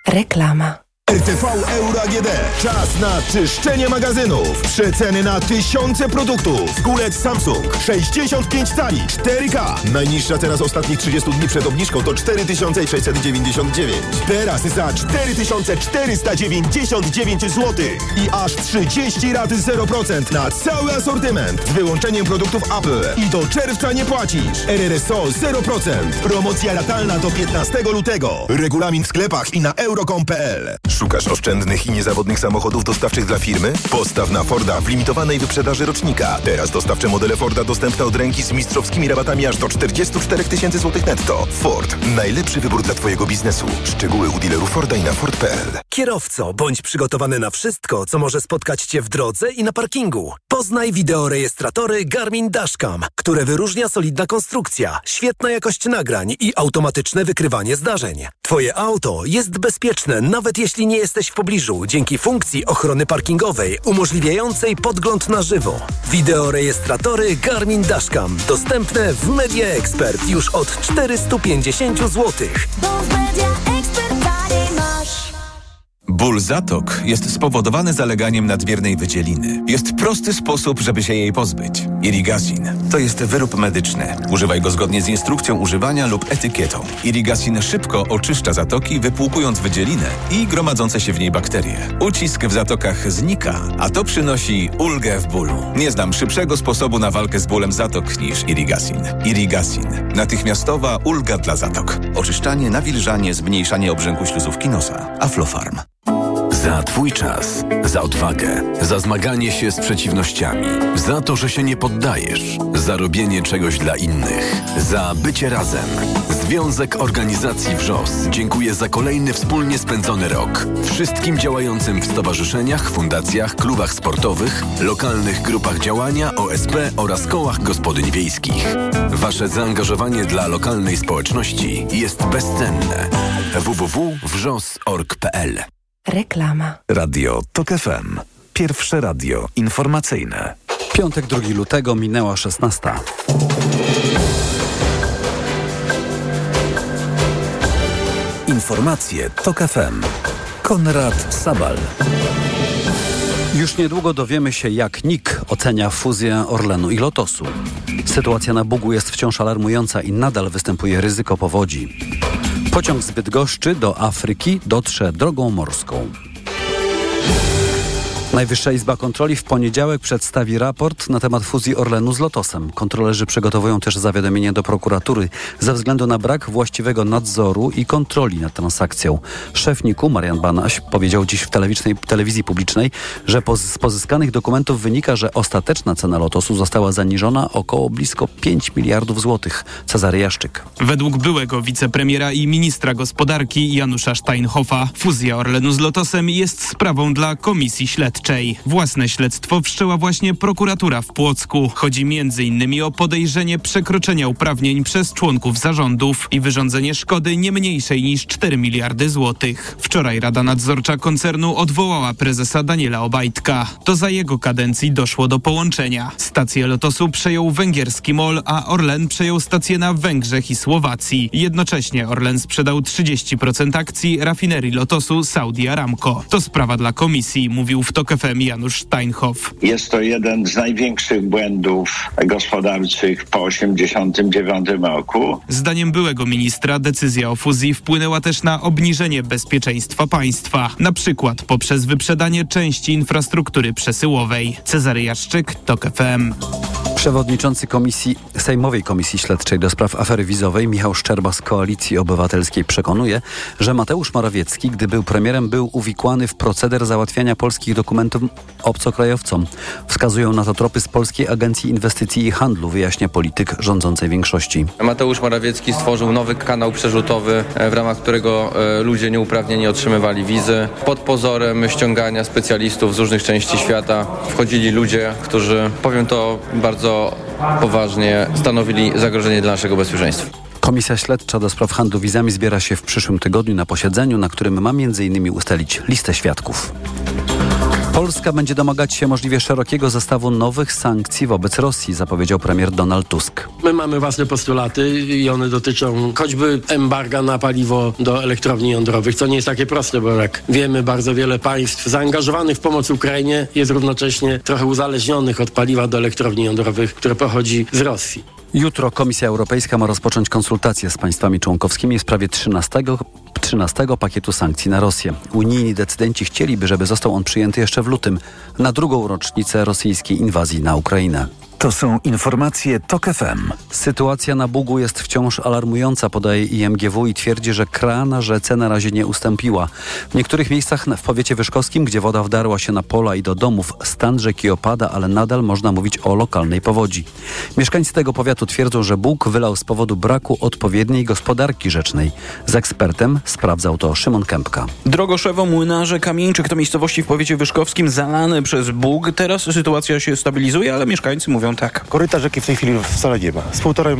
Reklama. RTV Euro AGD. Czas na czyszczenie magazynów. Przeceny na tysiące produktów. Kulec Samsung 65 cali 4K. Najniższa cena z ostatnich 30 dni przed obniżką to 4699. Teraz za 4499 zł. I aż 30 rat 0% na cały asortyment. Z wyłączeniem produktów Apple. I do czerwca nie płacisz. RRSO 0%. Promocja ratalna do 15 lutego. Regulamin w sklepach i na euro.com.pl. Szukasz oszczędnych i niezawodnych samochodów dostawczych dla firmy? Postaw na Forda w limitowanej wyprzedaży rocznika. Teraz dostawcze modele Forda dostępne od ręki z mistrzowskimi rabatami aż do 44 tysięcy złotych netto. Ford. Najlepszy wybór dla Twojego biznesu. Szczegóły u dealerów Forda i na Ford.pl. Kierowco, bądź przygotowany na wszystko, co może spotkać Cię w drodze i na parkingu. Poznaj wideorejestratory Garmin Dashcam, które wyróżnia solidna konstrukcja, świetna jakość nagrań i automatyczne wykrywanie zdarzeń. Twoje auto jest bezpieczne, nawet jeśli nie jesteś w pobliżu, dzięki funkcji ochrony parkingowej umożliwiającej podgląd na żywo. Wideorejestratory Garmin Dashcam dostępne w Media Expert już od 450 zł. Ból zatok jest spowodowany zaleganiem nadmiernej wydzieliny. Jest prosty sposób, żeby się jej pozbyć. Irigasin to jest wyrób medyczny. Używaj go zgodnie z instrukcją używania lub etykietą. Irigasin szybko oczyszcza zatoki, wypłukując wydzielinę i gromadzące się w niej bakterie. Ucisk w zatokach znika, a to przynosi ulgę w bólu. Nie znam szybszego sposobu na walkę z bólem zatok niż Irigasin. Irigasin. Natychmiastowa ulga dla zatok. Oczyszczanie, nawilżanie, zmniejszanie obrzęku śluzówki nosa. Aflofarm. Za Twój czas, za odwagę, za zmaganie się z przeciwnościami, za to, że się nie poddajesz, za robienie czegoś dla innych, za bycie razem. Związek Organizacji WRZOS dziękuję za kolejny wspólnie spędzony rok. Wszystkim działającym w stowarzyszeniach, fundacjach, klubach sportowych, lokalnych grupach działania, OSP oraz kołach gospodyń wiejskich. Wasze zaangażowanie dla lokalnej społeczności jest bezcenne. www.wrzos.org.pl Reklama. Radio TOK FM. Pierwsze radio informacyjne. Piątek 2 lutego minęła 16. Informacje TOK FM. Konrad Sabal. Już niedługo dowiemy się, jak NIK ocenia fuzję Orlenu i Lotosu. Sytuacja na Bugu jest wciąż alarmująca i nadal występuje ryzyko powodzi. Pociąg z Bydgoszczy do Afryki dotrze drogą morską. Najwyższa Izba Kontroli w poniedziałek przedstawi raport na temat fuzji Orlenu z Lotosem. Kontrolerzy przygotowują też zawiadomienie do prokuratury ze względu na brak właściwego nadzoru i kontroli nad transakcją. Szef NIK-u Marian Banaś powiedział dziś w telewizji publicznej, że z pozyskanych dokumentów wynika, że ostateczna cena Lotosu została zaniżona około blisko 5 miliardów złotych. Cezary Jaszczyk. Według byłego wicepremiera i ministra gospodarki Janusza Steinhoffa fuzja Orlenu z Lotosem jest sprawą dla Komisji Śledczej. Własne śledztwo wszczęła właśnie prokuratura w Płocku. Chodzi m.in. o podejrzenie przekroczenia uprawnień przez członków zarządów i wyrządzenie szkody nie mniejszej niż 4 miliardy złotych. Wczoraj Rada Nadzorcza koncernu odwołała prezesa Daniela Obajtka. To za jego kadencji doszło do połączenia. Stację Lotosu przejął węgierski MOL, a Orlen przejął stację na Węgrzech i Słowacji. Jednocześnie Orlen sprzedał 30% akcji rafinerii Lotosu Saudi Aramco. To sprawa dla komisji, mówił w TOK FM Janusz Steinhoff. Jest to jeden z największych błędów gospodarczych po 1989 roku. Zdaniem byłego ministra decyzja o fuzji wpłynęła też na obniżenie bezpieczeństwa państwa, na przykład poprzez wyprzedanie części infrastruktury przesyłowej. Cezary Jaszczyk, TOK FM. Przewodniczący komisji, Sejmowej Komisji Śledczej do spraw afery wizowej Michał Szczerba z Koalicji Obywatelskiej przekonuje, że Mateusz Morawiecki, gdy był premierem, był uwikłany w proceder załatwiania polskich dokumentów obcokrajowcom. Wskazują na to tropy z Polskiej Agencji Inwestycji i Handlu, wyjaśnia polityk rządzącej większości. Mateusz Morawiecki stworzył nowy kanał przerzutowy, e, w ramach którego e, ludzie nieuprawnieni otrzymywali wizy. Pod pozorem ściągania specjalistów z różnych części świata wchodzili ludzie, którzy, powiem to bardzo poważnie, stanowili zagrożenie dla naszego bezpieczeństwa. Komisja Śledcza do spraw handlu wizami zbiera się w przyszłym tygodniu na posiedzeniu, na którym ma m.in. ustalić listę świadków. Polska będzie domagać się możliwie szerokiego zestawu nowych sankcji wobec Rosji, zapowiedział premier Donald Tusk. My mamy własne postulaty i one dotyczą choćby embarga na paliwo do elektrowni jądrowych, co nie jest takie proste, bo jak wiemy, bardzo wiele państw zaangażowanych w pomoc Ukrainie jest równocześnie trochę uzależnionych od paliwa do elektrowni jądrowych, które pochodzi z Rosji. Jutro Komisja Europejska ma rozpocząć konsultacje z państwami członkowskimi w sprawie 13, 13 pakietu sankcji na Rosję. Unijni decydenci chcieliby, żeby został on przyjęty jeszcze w lutym, na drugą rocznicę rosyjskiej inwazji na Ukrainę. To są informacje TOK FM. Sytuacja na Bugu jest wciąż alarmująca, podaje IMGW i twierdzi, że kra na rzece na razie nie ustąpiła. W niektórych miejscach w powiecie wyszkowskim, gdzie woda wdarła się na pola i do domów, stan rzeki opada, ale nadal można mówić o lokalnej powodzi. Mieszkańcy tego powiatu twierdzą, że Bóg wylał z powodu braku odpowiedniej gospodarki rzecznej. Z ekspertem sprawdzał to Szymon Kępka. Drogoszewo, Młynarze, Kamieńczyk to miejscowości w powiecie wyszkowskim zalane przez Bóg. Teraz sytuacja się stabilizuje, ale mieszkańcy mówią tak. Koryta rzeki w tej chwili wcale nie ma. Z półtorej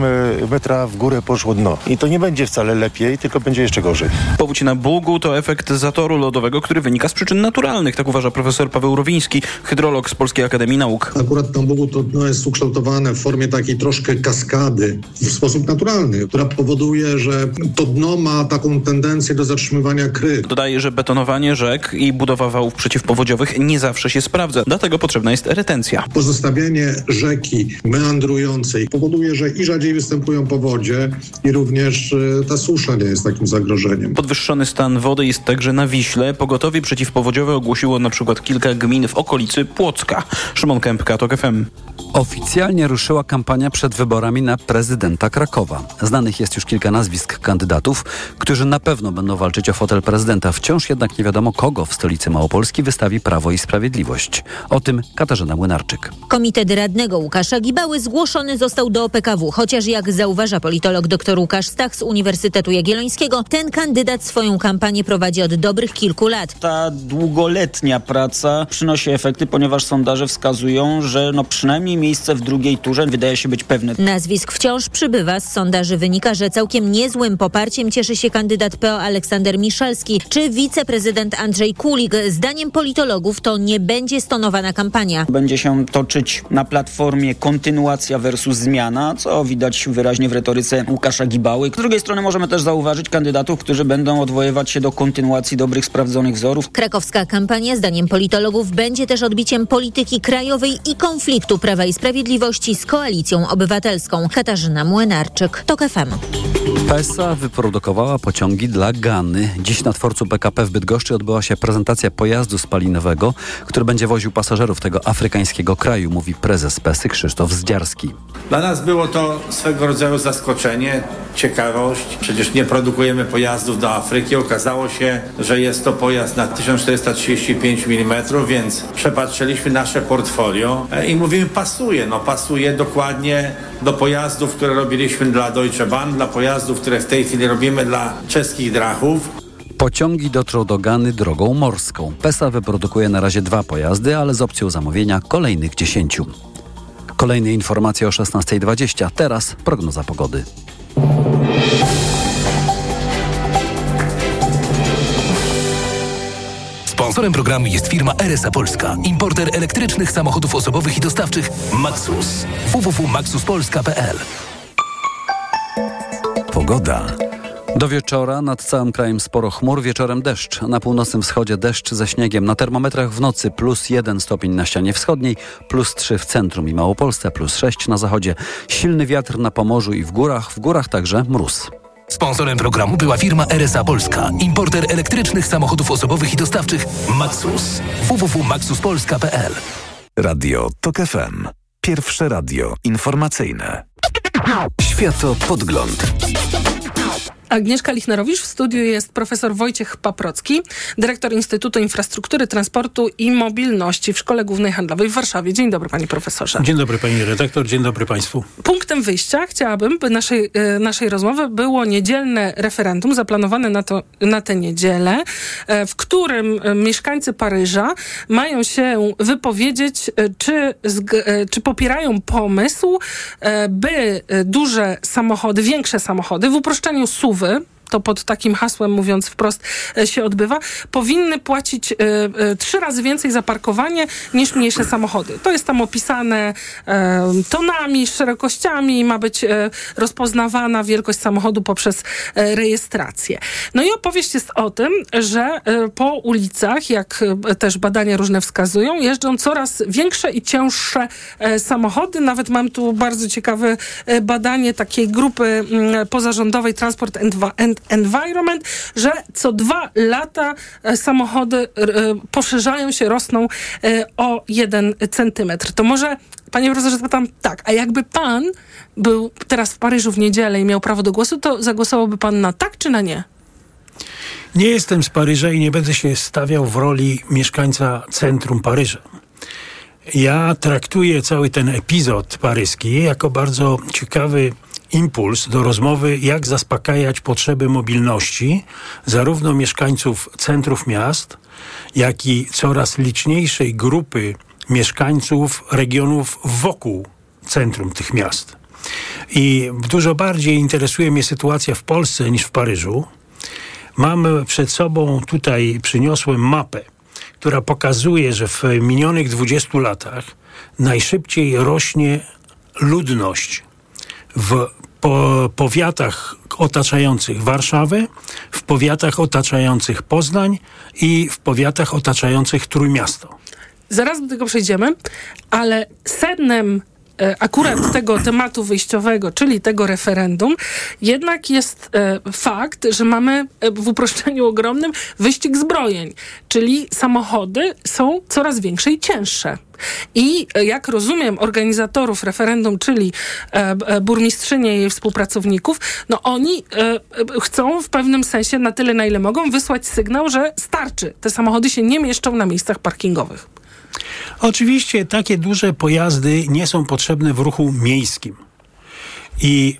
metra w górę poszło dno. I to nie będzie wcale lepiej, tylko będzie jeszcze gorzej. Powódź na Bugu to efekt zatoru lodowego, który wynika z przyczyn naturalnych. Tak uważa profesor Paweł Rowiński, hydrolog z Polskiej Akademii Nauk. Akurat na Bugu to dno jest ukształtowane w formie takiej troszkę kaskady w sposób naturalny, która powoduje, że to dno ma taką tendencję do zatrzymywania kry. Dodaje, że betonowanie rzek i budowa wałów przeciwpowodziowych nie zawsze się sprawdza. Dlatego potrzebna jest retencja. Pozostawianie rzeki meandrującej powoduje, że i rzadziej występują powodzie i również e, ta susza nie jest takim zagrożeniem. Podwyższony stan wody jest także na Wiśle. Pogotowie przeciwpowodziowe ogłosiło na przykład kilka gmin w okolicy Płocka. Szymon Kępka, TOK FM. Oficjalnie ruszyła kampania przed wyborami na prezydenta Krakowa. Znanych jest już kilka nazwisk kandydatów, którzy na pewno będą walczyć o fotel prezydenta. Wciąż jednak nie wiadomo, kogo w stolicy Małopolski wystawi Prawo i Sprawiedliwość. O tym Katarzyna Młynarczyk. Komitet radnego Łukasza Gibały zgłoszony został do OPKW, chociaż jak zauważa politolog dr Łukasz Stach z Uniwersytetu Jagiellońskiego, ten kandydat swoją kampanię prowadzi od dobrych kilku lat. Ta długoletnia praca przynosi efekty, ponieważ sondaże wskazują, że no przynajmniej miejsce w drugiej turze wydaje się być pewne. Nazwisk wciąż przybywa. Z sondaży wynika, że całkiem niezłym poparciem cieszy się kandydat PO Aleksander Miszalski czy wiceprezydent Andrzej Kulik. Zdaniem politologów to nie będzie stonowana kampania. Będzie się toczyć na platformie kontynuacja versus zmiana, co widać wyraźnie w retoryce Łukasza Gibały. Z drugiej strony możemy też zauważyć kandydatów, którzy będą odwoływać się do kontynuacji dobrych, sprawdzonych wzorów. Krakowska kampania, zdaniem politologów, będzie też odbiciem polityki krajowej i konfliktu Prawa i Sprawiedliwości z Koalicją Obywatelską. Katarzyna Młynarczyk, TOK FM. PESA wyprodukowała pociągi dla Gany. Dziś na dworcu PKP w Bydgoszczy odbyła się prezentacja pojazdu spalinowego, który będzie woził pasażerów tego afrykańskiego kraju, mówi prezes PESY Krzysztof Zdziarski. Dla nas było to swego rodzaju zaskoczenie, ciekawość. Przecież nie produkujemy pojazdów do Afryki. Okazało się, że jest to pojazd na 1435 mm, więc przepatrzyliśmy nasze portfolio e, i mówimy pasuje. No pasuje dokładnie do pojazdów, które robiliśmy dla Deutsche Bahn, dla pojazdów, które w tej chwili robimy dla czeskich drachów. Pociągi dotrą do Gany drogą morską. PESA wyprodukuje na razie dwa pojazdy, ale z opcją zamówienia kolejnych dziesięciu. Kolejne informacje o 16.20. Teraz prognoza pogody. Sponsorem programu jest firma RSA Polska, importer elektrycznych samochodów osobowych i dostawczych Maxus. www.maxuspolska.pl Pogoda. Do wieczora nad całym krajem sporo chmur, wieczorem deszcz. Na północnym wschodzie deszcz ze śniegiem. Na termometrach w nocy plus 1 stopień na ścianie wschodniej, plus 3 w centrum i Małopolsce, plus 6 na zachodzie. Silny wiatr na Pomorzu i w górach, w górach także mróz. Sponsorem programu była firma RSA Polska, importer elektrycznych samochodów osobowych i dostawczych Maxus. www.maxuspolska.pl Radio TOK FM. Pierwsze radio informacyjne. Światopodgląd. Agnieszka Lichnerowicz. W studiu jest profesor Wojciech Paprocki, dyrektor Instytutu Infrastruktury, Transportu i Mobilności w Szkole Głównej Handlowej w Warszawie. Dzień dobry, panie profesorze. Dzień dobry, pani redaktor. Dzień dobry państwu. Punktem wyjścia chciałabym, by naszej, e, naszej rozmowy było niedzielne referendum zaplanowane na, to, na tę niedzielę, e, w którym e, mieszkańcy Paryża mają się wypowiedzieć, czy, czy popierają pomysł, by duże samochody, większe samochody w uproszczeniu SUV Uwe. To pod takim hasłem, mówiąc wprost, e, się odbywa, powinny płacić y, y, trzy razy więcej za parkowanie niż mniejsze samochody. To jest tam opisane tonami, szerokościami, ma być rozpoznawana wielkość samochodu poprzez rejestrację. No i opowieść jest o tym, że po ulicach, jak też badania różne wskazują, jeżdżą coraz większe i cięższe samochody. Nawet mam tu bardzo ciekawe badanie takiej grupy mm, pozarządowej Transport and Environment, że co dwa lata e, samochody e, poszerzają się, rosną e, o jeden centymetr. To może, panie profesorze, zapytam tak, a jakby pan był teraz w Paryżu w niedzielę i miał prawo do głosu, to zagłosowałby pan na tak czy na nie? Nie jestem z Paryża i nie będę się stawiał w roli mieszkańca centrum Paryża. Ja traktuję cały ten epizod paryski jako bardzo ciekawy impuls do rozmowy, jak zaspokajać potrzeby mobilności zarówno mieszkańców centrów miast, jak i coraz liczniejszej grupy mieszkańców regionów wokół centrum tych miast. I dużo bardziej interesuje mnie sytuacja w Polsce niż w Paryżu. Mam przed sobą tutaj, przyniosłem mapę, która pokazuje, że w minionych 20 latach najszybciej rośnie ludność w po, powiatach otaczających Warszawę, w powiatach otaczających Poznań i w powiatach otaczających Trójmiasto. Zaraz do tego przejdziemy, ale sednem akurat tego tematu wyjściowego, czyli tego referendum, jednak jest e, fakt, że mamy e, w uproszczeniu ogromnym wyścig zbrojeń, czyli samochody są coraz większe i cięższe. I jak rozumiem organizatorów referendum, czyli e, burmistrzynie i jej współpracowników, no oni e, chcą w pewnym sensie na tyle, na ile mogą, wysłać sygnał, że starczy. Te samochody się nie mieszczą na miejscach parkingowych. Oczywiście takie duże pojazdy nie są potrzebne w ruchu miejskim. I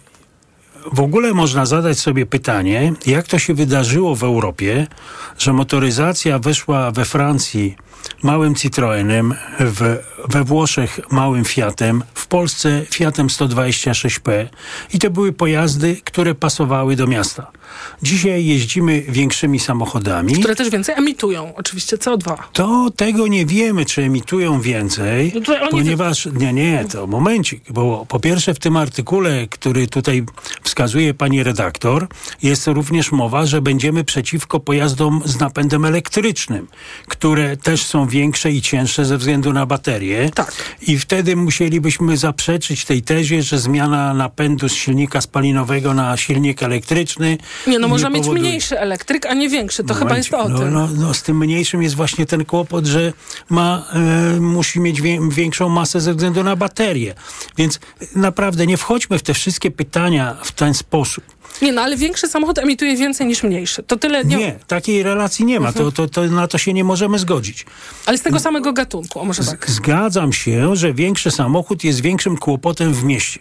w ogóle można zadać sobie pytanie, jak to się wydarzyło w Europie, że motoryzacja weszła we Francji małym Citroenem, w, we Włoszech małym Fiatem, w Polsce Fiatem 126P i to były pojazdy, które pasowały do miasta. Dzisiaj jeździmy większymi samochodami. Które też więcej emitują, oczywiście CO2. To tego nie wiemy, czy emitują więcej, no ponieważ... Nie, nie, to momencik, bo po pierwsze w tym artykule, który tutaj wskazuje pani redaktor, jest również mowa, że będziemy przeciwko pojazdom z napędem elektrycznym, które też są większe i cięższe ze względu na baterie. Tak. I wtedy musielibyśmy zaprzeczyć tej tezie, że zmiana napędu z silnika spalinowego na silnik elektryczny nie, no można mieć mniejszy elektryk, a nie większy. To chyba jest o no, tym. No, no, z tym mniejszym jest właśnie ten kłopot, że ma, e, musi mieć wie, większą masę ze względu na baterię. Więc naprawdę nie wchodźmy w te wszystkie pytania w ten sposób. Nie, no ale większy samochód emituje więcej niż mniejszy. To tyle. Nie, nie takiej relacji nie ma. Mhm. To, to, to, na to się nie możemy zgodzić. Ale z tego samego gatunku, o może tak. Zgadzam się, że większy samochód jest większym kłopotem w mieście.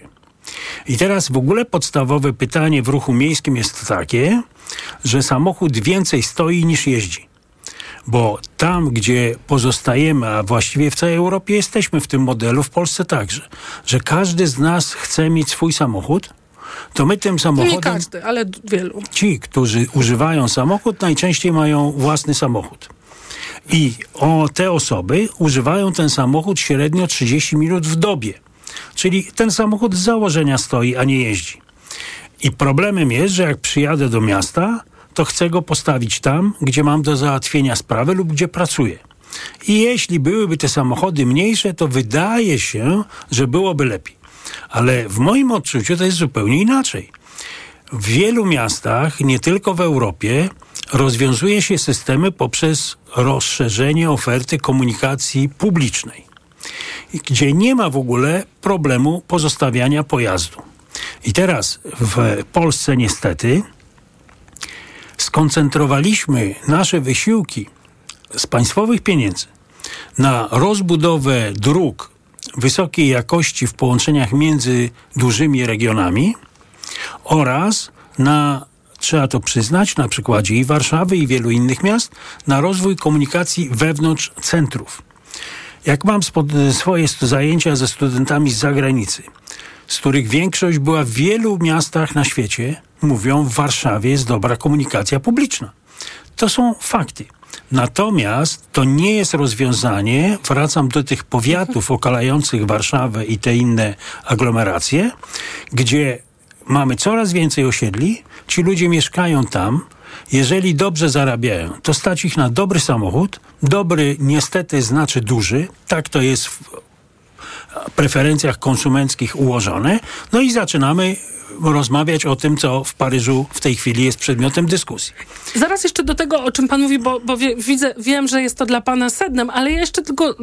I teraz w ogóle podstawowe pytanie w ruchu miejskim jest takie, że samochód więcej stoi niż jeździ. Bo tam, gdzie pozostajemy, a właściwie w całej Europie jesteśmy w tym modelu, w Polsce także, że każdy z nas chce mieć swój samochód, to my tym samochodem... Nie każdy, ale wielu. Ci, którzy używają samochód, najczęściej mają własny samochód. I o, te osoby używają ten samochód średnio 30 minut w dobie. Czyli ten samochód z założenia stoi, a nie jeździ. I problemem jest, że jak przyjadę do miasta, to chcę go postawić tam, gdzie mam do załatwienia sprawy lub gdzie pracuję. I jeśli byłyby te samochody mniejsze, to wydaje się, że byłoby lepiej. Ale w moim odczuciu to jest zupełnie inaczej. W wielu miastach, nie tylko w Europie, rozwiązuje się systemy poprzez rozszerzenie oferty komunikacji publicznej. Gdzie nie ma w ogóle problemu pozostawiania pojazdu. I teraz w Polsce niestety skoncentrowaliśmy nasze wysiłki z państwowych pieniędzy na rozbudowę dróg wysokiej jakości w połączeniach między dużymi regionami oraz na, trzeba to przyznać, na przykładzie i Warszawy, i wielu innych miast, na rozwój komunikacji wewnątrz centrów. Jak mam spod, swoje zajęcia ze studentami z zagranicy, z których większość była w wielu miastach na świecie, mówią, w Warszawie jest dobra komunikacja publiczna. To są fakty. Natomiast to nie jest rozwiązanie, wracam do tych powiatów okalających Warszawę i te inne aglomeracje, gdzie mamy coraz więcej osiedli, ci ludzie mieszkają tam, jeżeli dobrze zarabiają, to stać ich na dobry samochód. Dobry niestety znaczy duży, tak to jest w preferencjach konsumenckich ułożone. No i zaczynamy rozmawiać o tym, co w Paryżu w tej chwili jest przedmiotem dyskusji. Zaraz jeszcze do tego, o czym pan mówi, bo, bo wie, widzę, wiem, że jest to dla pana sednem, ale ja jeszcze tylko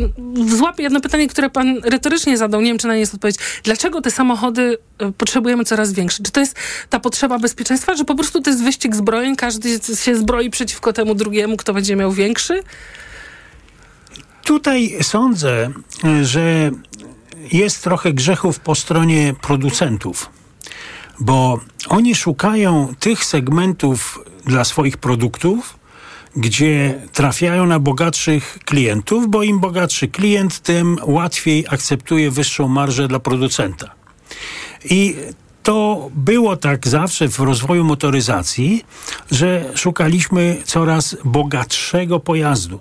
złapię jedno pytanie, które pan retorycznie zadał. Nie wiem, czy na nie jest odpowiedź. Dlaczego te samochody e, potrzebujemy coraz większe? Czy to jest ta potrzeba bezpieczeństwa, że po prostu to jest wyścig zbrojeń, każdy się zbroi przeciwko temu drugiemu, kto będzie miał większy? Tutaj sądzę, że jest trochę grzechów po stronie producentów bo oni szukają tych segmentów dla swoich produktów, gdzie trafiają na bogatszych klientów, bo im bogatszy klient, tym łatwiej akceptuje wyższą marżę dla producenta. I to było tak zawsze w rozwoju motoryzacji, że szukaliśmy coraz bogatszego pojazdu.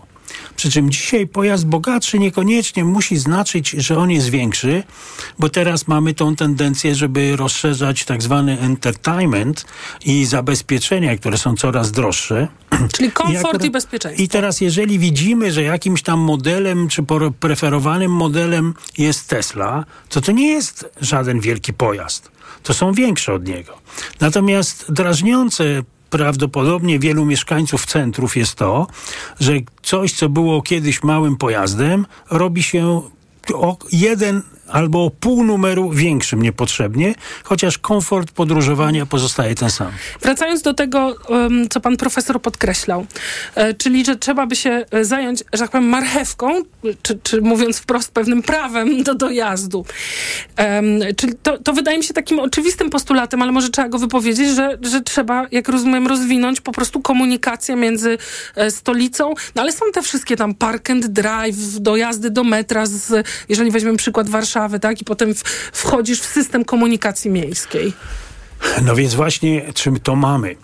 Przy czym dzisiaj pojazd bogatszy niekoniecznie musi znaczyć, że on jest większy, bo teraz mamy tą tendencję, żeby rozszerzać tak zwany entertainment i zabezpieczenia, które są coraz droższe. Czyli komfort i, i bezpieczeństwo. I teraz jeżeli widzimy, że jakimś tam modelem czy preferowanym modelem jest Tesla, to to nie jest żaden wielki pojazd. To są większe od niego. Natomiast drażniące prawdopodobnie wielu mieszkańców centrów jest to, że coś, co było kiedyś małym pojazdem, robi się jeden albo o pół numeru większym niepotrzebnie, chociaż komfort podróżowania pozostaje ten sam. Wracając do tego, co pan profesor podkreślał, e, czyli, że trzeba by się e, zająć, że tak powiem, marchewką, czy, czy mówiąc wprost, pewnym prawem do dojazdu. czyli to, to wydaje mi się takim oczywistym postulatem, ale może trzeba go wypowiedzieć, że, że trzeba, jak rozumiem, rozwinąć po prostu komunikację między e, stolicą, no ale są te wszystkie tam park and drive, dojazdy do metra, z, jeżeli weźmiemy przykład Warszawy, Warszawy, tak? I potem wchodzisz w system komunikacji miejskiej. No więc właśnie czym to mamy.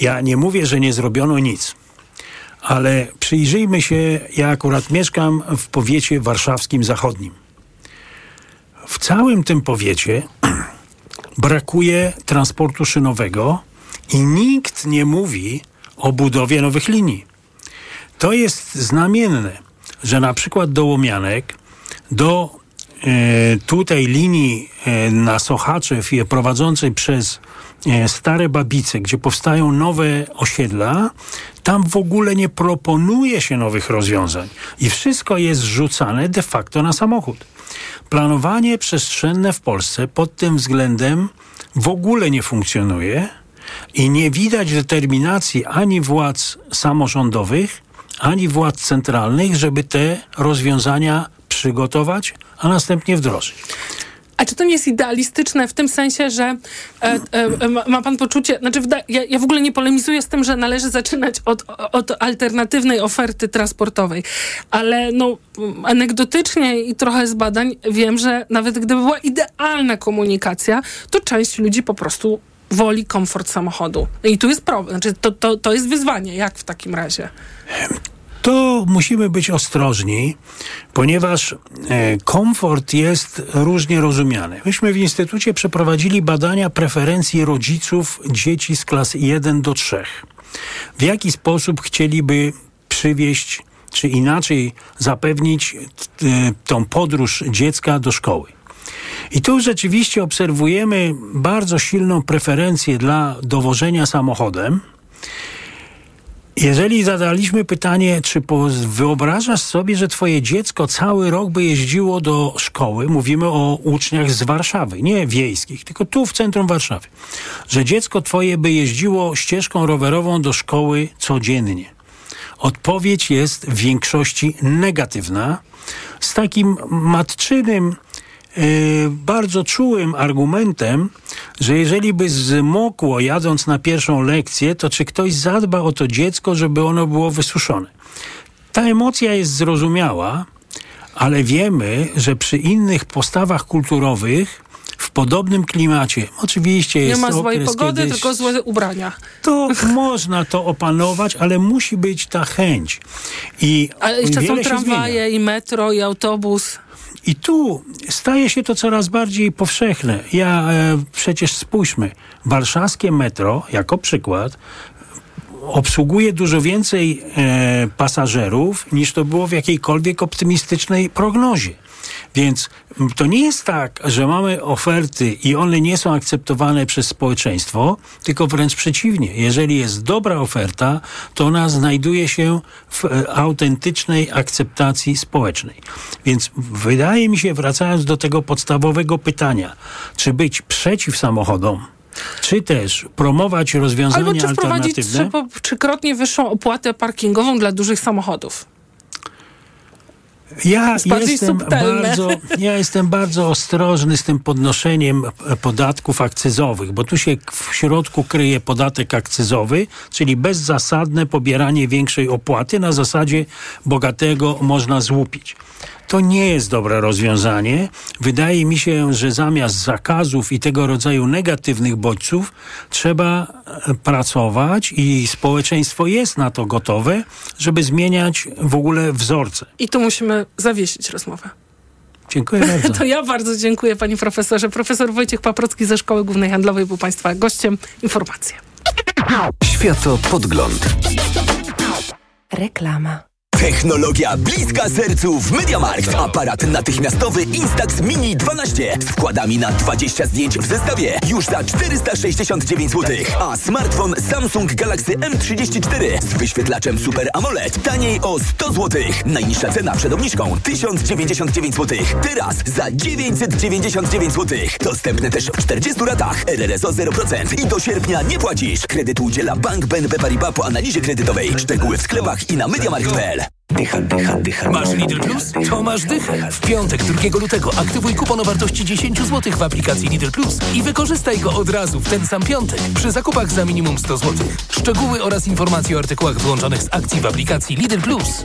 Ja nie mówię, że nie zrobiono nic, ale przyjrzyjmy się, ja akurat mieszkam w powiecie warszawskim zachodnim. W całym tym powiecie brakuje transportu szynowego i nikt nie mówi o budowie nowych linii. To jest znamienne, że na przykład do Łomianek, do tutaj linii e, na Sochaczew prowadzącej przez e, Stare Babice, gdzie powstają nowe osiedla, tam w ogóle nie proponuje się nowych rozwiązań i wszystko jest rzucane de facto na samochód. Planowanie przestrzenne w Polsce pod tym względem w ogóle nie funkcjonuje i nie widać determinacji ani władz samorządowych, ani władz centralnych, żeby te rozwiązania przygotować, a następnie wdrożyć. A czy to nie jest idealistyczne w tym sensie, że e, e, ma pan poczucie, znaczy ja, ja, w ogóle nie polemizuję z tym, że należy zaczynać od, od alternatywnej oferty transportowej, ale no anegdotycznie i trochę z badań wiem, że nawet gdyby była idealna komunikacja, to część ludzi po prostu woli komfort samochodu. I tu jest problem, znaczy to, to, to jest wyzwanie. Jak w takim razie? To musimy być ostrożni, ponieważ e, komfort jest różnie rozumiany. Myśmy w Instytucie przeprowadzili badania preferencji rodziców dzieci z klas 1 do 3. W jaki sposób chcieliby przywieźć, czy inaczej zapewnić e, tą podróż dziecka do szkoły. I tu rzeczywiście obserwujemy bardzo silną preferencję dla dowożenia samochodem Jeżeli zadaliśmy pytanie, czy wyobrażasz sobie, że twoje dziecko cały rok by jeździło do szkoły, mówimy o uczniach z Warszawy, nie wiejskich, tylko tu w centrum Warszawy, że dziecko twoje by jeździło ścieżką rowerową do szkoły codziennie. Odpowiedź jest w większości negatywna, z takim matczynym, bardzo czułym argumentem, że jeżeli by zmokło jadąc na pierwszą lekcję, to czy ktoś zadba o to dziecko, żeby ono było wysuszone. Ta emocja jest zrozumiała, ale wiemy, że przy innych postawach kulturowych w podobnym klimacie. Oczywiście jest Nie ma złej pogody, kiedy tylko złe ubrania. To można to opanować, ale musi być ta chęć. I Ale jeszcze są tramwaje i metro i autobus. I tu staje się to coraz bardziej powszechne. Ja e, przecież spójrzmy, warszawskie metro, jako przykład, obsługuje dużo więcej e, pasażerów niż to było w jakiejkolwiek optymistycznej prognozie. Więc to nie jest tak, że mamy oferty i one nie są akceptowane przez społeczeństwo, tylko wręcz przeciwnie. Jeżeli jest dobra oferta, to ona znajduje się w e, autentycznej akceptacji społecznej. Więc wydaje mi się, wracając do tego podstawowego pytania, czy być przeciw samochodom, czy też promować rozwiązania Albo czy wprowadzić alternatywne? trzykrotnie wyższą opłatę parkingową dla dużych samochodów. Ja jestem, subtelne. bardzo, ja jestem bardzo ostrożny z tym podnoszeniem e, podatków akcyzowych, bo tu się w środku kryje podatek akcyzowy, czyli bezzasadne pobieranie większej opłaty na zasadzie bogatego można złupić. To nie jest dobre rozwiązanie. Wydaje mi się, że zamiast zakazów i tego rodzaju negatywnych bodźców trzeba e, pracować i społeczeństwo jest na to gotowe, żeby zmieniać w ogóle wzorce. I tu musimy zawiesić rozmowę. Dziękuję bardzo. To ja bardzo dziękuję panie profesorze. Profesor Wojciech Paprocki ze Szkoły Głównej Handlowej był państwa gościem. Informacje. Światopodgląd. Reklama. Technologia bliska sercu w MediaMarkt. Aparat natychmiastowy Instax Mini 12 z wkładami na 20 zdjęć w zestawie już za 469 zł. A smartfon Samsung Galaxy M34 z wyświetlaczem Super AMOLED taniej o 100 zł. Najniższa cena przed obniżką 1099 zł. Teraz za 999 zł. Dostępne też w 40 ratach. RRSO 0% i do sierpnia nie płacisz. Kredyt udziela Bank BNP Paribas po analizie kredytowej. Szczegóły w sklepach i na MediaMarkt.pl. Dycha, dycha, dycha. Masz Lidl Plus? To masz dychę. W piątek 2 lutego aktywuj kupon o wartości 10 zł w aplikacji Lidl Plus i wykorzystaj go od razu w ten sam piątek przy zakupach za minimum 100 zł. Szczegóły oraz informacje o artykułach wyłączonych z akcji w aplikacji Lidl Plus.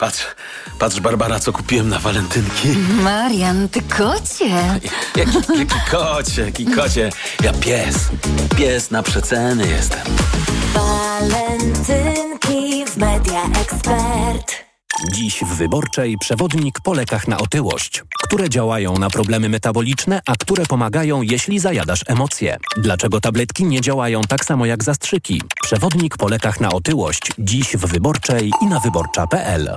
Patrz, patrz Barbara, co kupiłem na walentynki. Marian, ty kocie. Jaki, jaki kocie, jaki kocie. Ja pies. Pies na przeceny jestem. Walentynki w Media Expert. Dziś w Wyborczej przewodnik po lekach na otyłość, które działają na problemy metaboliczne, a które pomagają, jeśli zajadasz emocje. Dlaczego tabletki nie działają tak samo jak zastrzyki? Przewodnik po lekach na otyłość. Dziś w Wyborczej i na wyborcza.pl.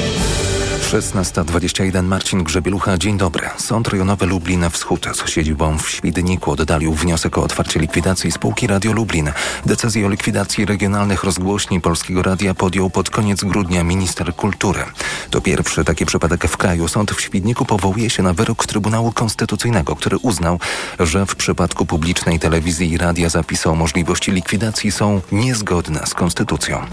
16.21 Marcin Grzebielucha, dzień dobry. Sąd rejonowy Lublin Wschód z siedzibą w Świdniku oddalił wniosek o otwarcie likwidacji spółki Radio Lublin. Decyzję o likwidacji regionalnych rozgłośni Polskiego Radia podjął pod koniec grudnia minister kultury. To pierwszy taki przypadek w kraju. Sąd w Świdniku powołuje się na wyrok Trybunału Konstytucyjnego, który uznał, że w przypadku publicznej telewizji i radia zapisy o możliwości likwidacji są niezgodne z konstytucją.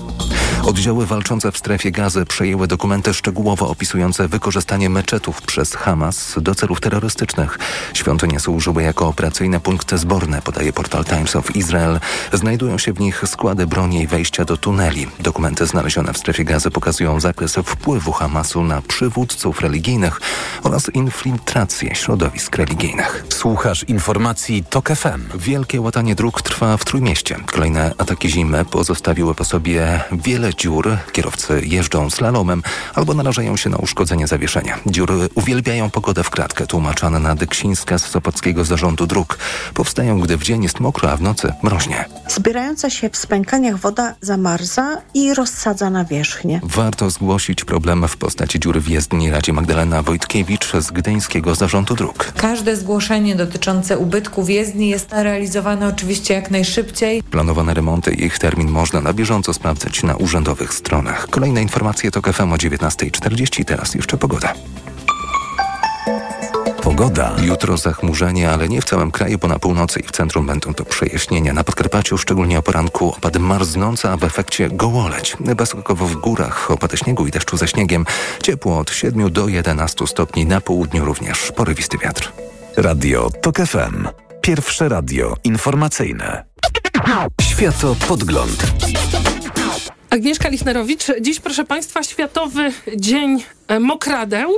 Oddziały walczące w strefie gazy przejęły dokumenty szczegółowo opisujące wykorzystanie meczetów przez Hamas do celów terrorystycznych. Świątynie służyły jako operacyjne punkty zborne, podaje portal Times of Israel. Znajdują się w nich składy broni i wejścia do tuneli. Dokumenty znalezione w strefie gazy pokazują zakres wpływu Hamasu na przywódców religijnych oraz infiltrację środowisk religijnych. Słuchasz informacji TOK FM. Wielkie łatanie dróg trwa w Trójmieście. Kolejne ataki zimy pozostawiły po sobie wiele dziur. Kierowcy jeżdżą slalomem albo narażają się na uszkodzenie zawieszenia. Dziury uwielbiają pogodę w kratkę, tłumacz Anna Dyksińska z Sopockiego Zarządu Dróg. Powstają, gdy w dzień jest mokro, a w nocy mroźnie. Zbierająca się w spękaniach woda zamarza i rozsadza nawierzchnię. Warto zgłosić problem w postaci dziury w jezdni Radzie Magdalena Wojtkiewicz z Gdyńskiego Zarządu Dróg. Każde zgłoszenie dotyczące ubytków jezdni jest realizowane oczywiście jak najszybciej. Planowane remonty i ich termin można na bieżąco sprawdzać na urzędowych stronach. Kolejne informacje to KFM o 19.40. Teraz jeszcze pogoda. Pogoda. Jutro zachmurzenie, ale nie w całym kraju, bo na północy i w centrum będą to przejaśnienia. Na Podkarpaciu, szczególnie o poranku, opady marznące, a w efekcie gołoleć. Bezskokowo w górach opady śniegu i deszczu ze śniegiem. Ciepło od 7 do 11 stopni. Na południu również porywisty wiatr. Radio TOK FM. Pierwsze radio informacyjne. Światopodgląd. Agnieszka Lichnerowicz. Dziś, proszę Państwa, Światowy Dzień Mokradeł.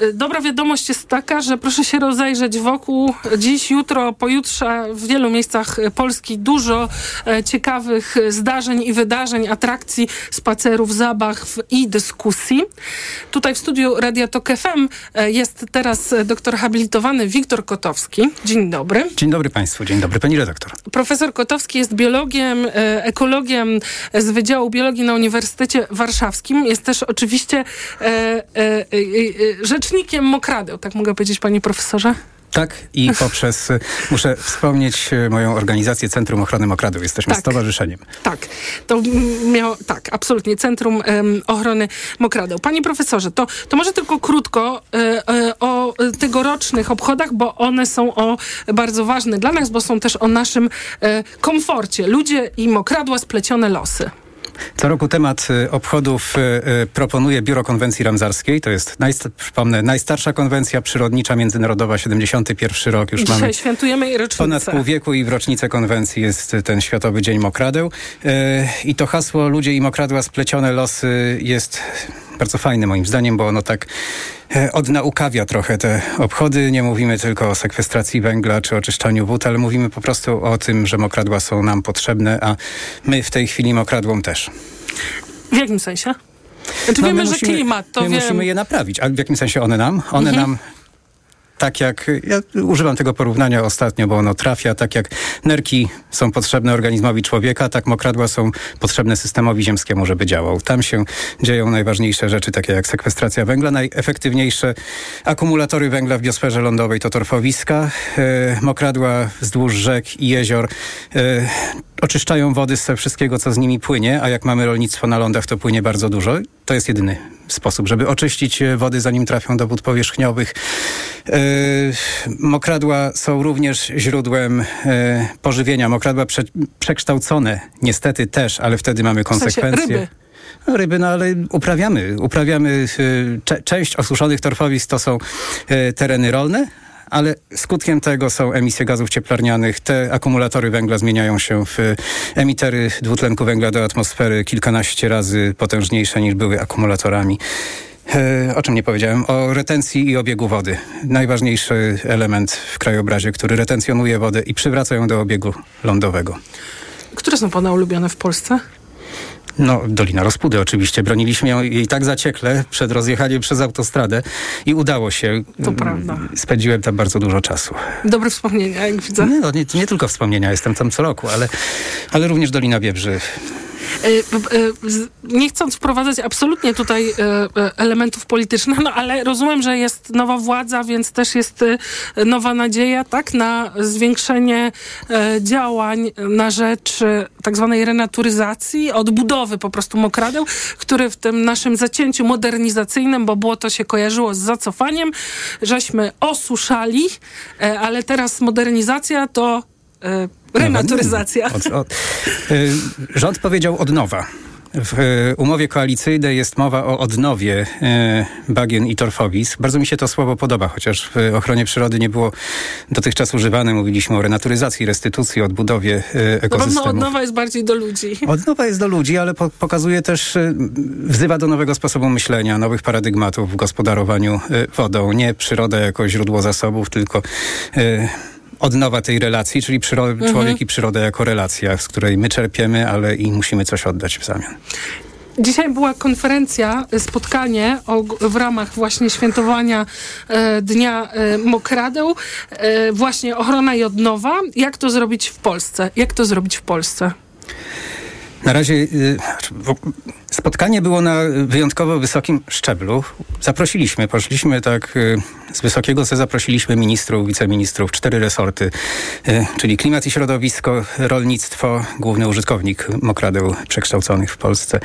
E, Dobra wiadomość jest taka, że proszę się rozejrzeć wokół. Dziś, jutro, pojutrze w wielu miejscach Polski dużo e, ciekawych zdarzeń i wydarzeń, atrakcji, spacerów, zabaw i dyskusji. Tutaj w studiu Radia Tok FM jest teraz doktor habilitowany Wiktor Kotowski. Dzień dobry. Dzień dobry Państwu, dzień dobry Pani redaktor. Profesor Kotowski jest biologiem, ekologiem z Wydziału Biologii na Uniwersytecie Warszawskim. Jest też oczywiście e, e, e, rzecznikiem mokradeł, tak mogę powiedzieć, panie profesorze? Tak, i poprzez, y, muszę wspomnieć y, moją organizację Centrum Ochrony Mokradeł. Jesteśmy Tak. stowarzyszeniem. Tak, to miało, tak, absolutnie, Centrum em, Ochrony Mokradeł. Panie profesorze, to, to może tylko krótko e, e, o tegorocznych obchodach, bo one są o bardzo ważne dla nas, bo są też o naszym e, komforcie. Ludzie i mokradła splecione losy. Co roku temat y, obchodów y, y, proponuje Biuro Konwencji Ramzarskiej. To jest, najst- przypomnę, najstarsza konwencja przyrodnicza międzynarodowa, 71 rok. Już Dzisiaj mamy świętujemy jej rocznicę. Ponad pół wieku i w rocznicę konwencji jest ten Światowy Dzień Mokradeł. I to hasło Ludzie i mokradła splecione losy jest bardzo fajne moim zdaniem, bo ono tak e, odnaukawia trochę te obchody. Nie mówimy tylko o sekwestracji węgla czy oczyszczaniu wód, ale mówimy po prostu o tym, że mokradła są nam potrzebne, a my w tej chwili mokradłom też. W jakim sensie? Znaczy No, wiemy, my że musimy- klimat, to my wiem. musimy je naprawić. A w jakim sensie one nam? One Mhm. nam tak jak, ja używam tego porównania ostatnio, bo ono trafia, tak jak nerki są potrzebne organizmowi człowieka, tak mokradła są potrzebne systemowi ziemskiemu, żeby działał. Tam się dzieją najważniejsze rzeczy, takie jak sekwestracja węgla, najefektywniejsze akumulatory węgla w biosferze lądowej to torfowiska, e, mokradła wzdłuż rzek i jezior e, oczyszczają wody ze wszystkiego, co z nimi płynie, a jak mamy rolnictwo na lądach, to płynie bardzo dużo. To jest jedyny sposób, żeby oczyścić e, wody, zanim trafią do wód powierzchniowych. E, mokradła są również źródłem e, pożywienia. Mokradła prze, przekształcone niestety też, ale wtedy mamy W sensie konsekwencje. ryby. No, ryby, no ale uprawiamy. Uprawiamy y, cze- część osuszonych torfowisk to są y, tereny rolne, ale skutkiem tego są emisje gazów cieplarnianych. Te akumulatory węgla zmieniają się w y, emitery dwutlenku węgla do atmosfery kilkanaście razy potężniejsze niż były akumulatorami. E, O czym nie powiedziałem? O retencji i obiegu wody. Najważniejszy element w krajobrazie, który retencjonuje wodę i przywraca ją do obiegu lądowego. Które są pana ulubione w Polsce? No, Dolina Rozpudy oczywiście. Broniliśmy ją jej tak zaciekle przed rozjechaniem przez autostradę i udało się. To prawda. Spędziłem tam bardzo dużo czasu. Dobre wspomnienia, jak widzę. Nie, no, nie, nie tylko wspomnienia, jestem tam co roku, ale, ale również Dolina Biebrzy. Nie chcąc wprowadzać absolutnie tutaj elementów politycznych, no ale rozumiem, że jest nowa władza, więc też jest nowa nadzieja, tak, na zwiększenie działań na rzecz tak zwanej renaturyzacji, odbudowy po prostu mokradeł, który w tym naszym zacięciu modernizacyjnym, bo było to się kojarzyło z zacofaniem, żeśmy osuszali, ale teraz modernizacja to renaturyzacja. Od, od, rząd powiedział od nowa. W umowie koalicyjnej jest mowa o odnowie e, bagien i torfowisk. Bardzo mi się to słowo podoba, chociaż w ochronie przyrody nie było dotychczas używane. Mówiliśmy o renaturyzacji, restytucji, odbudowie e, ekosystemów. No odnowa jest bardziej do ludzi. Odnowa jest do ludzi, ale po, pokazuje też, e, wzywa do nowego sposobu myślenia, nowych paradygmatów w gospodarowaniu wodą. Nie przyroda jako źródło zasobów, tylko odnowa tej relacji, czyli mhm. człowiek i przyroda jako relacja, z której my czerpiemy, ale i musimy coś oddać w zamian. Dzisiaj była konferencja, spotkanie o, w ramach właśnie świętowania e, Dnia e, Mokradeł, e, właśnie ochrona i odnowa. Jak to zrobić w Polsce? Jak to zrobić w Polsce? Na razie y, spotkanie było na wyjątkowo wysokim szczeblu. Zaprosiliśmy, poszliśmy tak y, z wysokiego C zaprosiliśmy ministrów, wiceministrów, cztery resorty, y, czyli klimat i środowisko, rolnictwo, główny użytkownik mokradeł przekształconych w Polsce,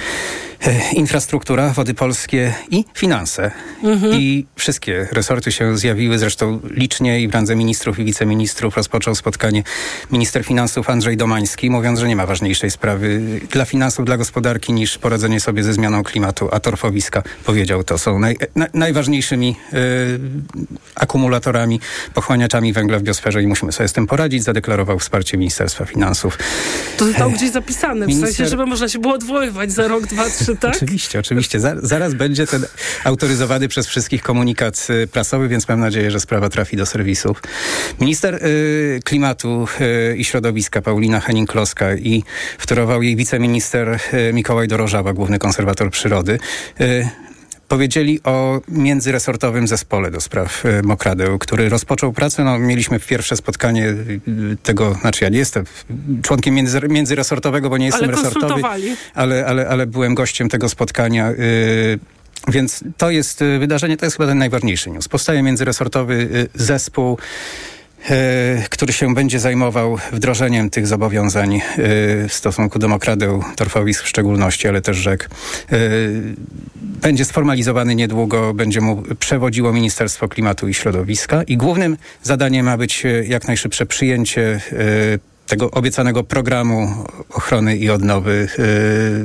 infrastruktura, wody polskie i finanse. Mhm. I wszystkie resorty się zjawiły, zresztą licznie i w randze ministrów i wiceministrów rozpoczął spotkanie minister finansów Andrzej Domański, mówiąc, że nie ma ważniejszej sprawy dla finansów, dla gospodarki niż poradzenie sobie ze zmianą klimatu, a torfowiska, powiedział to, są naj, na, najważniejszymi y, akumulatorami, pochłaniaczami węgla w biosferze i musimy sobie z tym poradzić. Zadeklarował wsparcie Ministerstwa Finansów. To zostało e, gdzieś zapisane, w Minister... sensie, żeby można się było odwoływać za rok, dwa, trzy, tak? Oczywiście, oczywiście. zaraz będzie ten autoryzowany przez wszystkich komunikat y, prasowy, więc mam nadzieję, że sprawa trafi do serwisów. Minister y, Klimatu y, i Środowiska Paulina Henning-Kloska i wtórował jej wiceminister y, Mikołaj Dorożawa, główny konserwator przyrody y, powiedzieli o międzyresortowym zespole do spraw y, mokradeł, który rozpoczął pracę. No, mieliśmy pierwsze spotkanie tego, znaczy ja nie jestem członkiem między, międzyresortowego, bo nie jestem ale resortowy, ale, ale, ale byłem gościem tego spotkania. Więc to jest wydarzenie, to jest chyba ten najważniejszy news. Powstaje międzyresortowy zespół który się będzie zajmował wdrożeniem tych zobowiązań e, w stosunku do mokradeł, torfowisk w szczególności, ale też rzek. E, będzie sformalizowany niedługo, będzie mu przewodziło Ministerstwo Klimatu i Środowiska i głównym zadaniem ma być jak najszybsze przyjęcie tego obiecanego programu ochrony i odnowy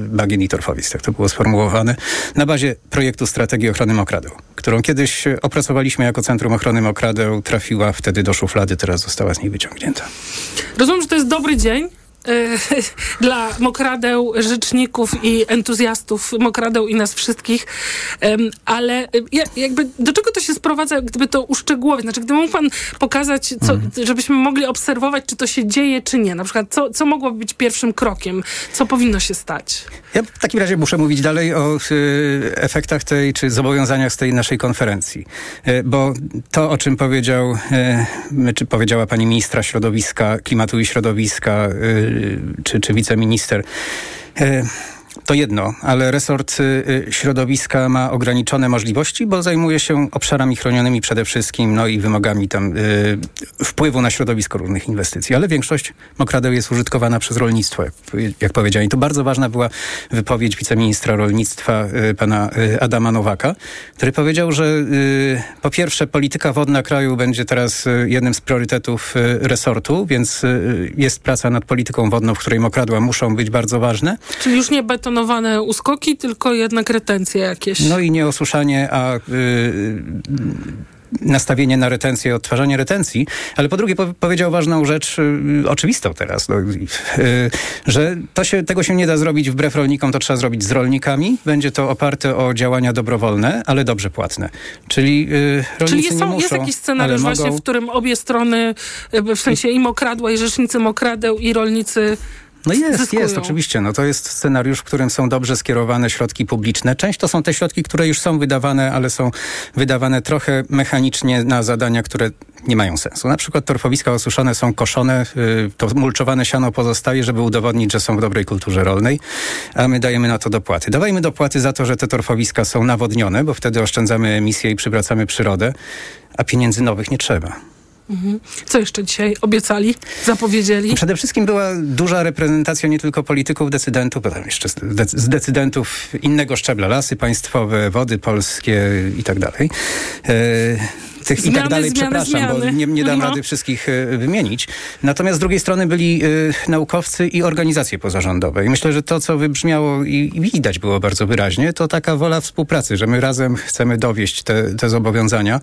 bagien i torfowisk, tak to było sformułowane, na bazie projektu Strategii Ochrony Mokradeł, którą kiedyś opracowaliśmy jako Centrum Ochrony Mokradeł, trafiła wtedy do szuflady, teraz została z niej wyciągnięta. Rozumiem, że to jest dobry dzień, E, dla mokradeł, rzeczników i entuzjastów mokradeł i nas wszystkich. Ale e, jakby do czego to się sprowadza, gdyby to uszczegółowić? Znaczy, gdyby mógł pan pokazać, co, mhm. żebyśmy mogli obserwować, czy to się dzieje, czy nie. Na przykład, co, co mogłoby być pierwszym krokiem? Co powinno się stać? Ja w takim razie muszę mówić dalej o y, efektach tej, czy zobowiązaniach z tej naszej konferencji. Y, bo to, o czym powiedział, y, czy powiedziała pani ministra środowiska, klimatu i środowiska, czy, czy wiceminister. To jedno, ale resort y, środowiska ma ograniczone możliwości, bo zajmuje się obszarami chronionymi przede wszystkim, no i wymogami tam y, wpływu na środowisko różnych inwestycji. Ale większość mokradeł jest użytkowana przez rolnictwo, jak, jak powiedziałem. I tu bardzo ważna była wypowiedź wiceministra rolnictwa y, pana y, Adama Nowaka, który powiedział, że y, po pierwsze polityka wodna kraju będzie teraz y, jednym z priorytetów resortu, więc jest praca nad polityką wodną, w której mokradła muszą być bardzo ważne. Czyli już nie beton zaplanowane uskoki, tylko jednak retencje jakieś. No i nie osuszanie, a y, nastawienie na retencję, odtwarzanie retencji, ale po drugie po powiedział ważną rzecz, y, oczywistą teraz, no, y, że to się, tego się nie da zrobić wbrew rolnikom, to trzeba zrobić z rolnikami. Będzie to oparte o działania dobrowolne, ale dobrze płatne. Czyli y, rolnicy Czyli są, nie muszą, jest jakiś scenariusz właśnie, mogą... w którym obie strony, y, w sensie i mokradła, i rzecznicy mokradeł, i rolnicy no jest, zyskują. jest, oczywiście. No to jest scenariusz, w którym są dobrze skierowane środki publiczne. Część to są te środki, które już są wydawane, ale są wydawane trochę mechanicznie na zadania, które nie mają sensu. Na przykład torfowiska osuszone są koszone, y, to mulczowane siano pozostaje, żeby udowodnić, że są w dobrej kulturze rolnej, a my dajemy na to dopłaty. Dawajmy dopłaty za to, że te torfowiska są nawodnione, bo wtedy oszczędzamy emisję i przywracamy przyrodę, a pieniędzy nowych nie trzeba. Mhm. Co jeszcze dzisiaj obiecali, zapowiedzieli? Przede wszystkim była duża reprezentacja nie tylko polityków, decydentów, bo tam jeszcze z, dec- z decydentów innego szczebla, lasy państwowe, wody polskie i tak dalej. E, tych i Zmiany, tak dalej, zmiany, przepraszam, bo zmiany. nie, nie dam No. rady wszystkich e, wymienić. Natomiast z drugiej strony byli e, naukowcy i organizacje pozarządowe. I myślę, że to, co wybrzmiało i, i widać było bardzo wyraźnie, to taka wola współpracy, że my razem chcemy dowieść te, te zobowiązania.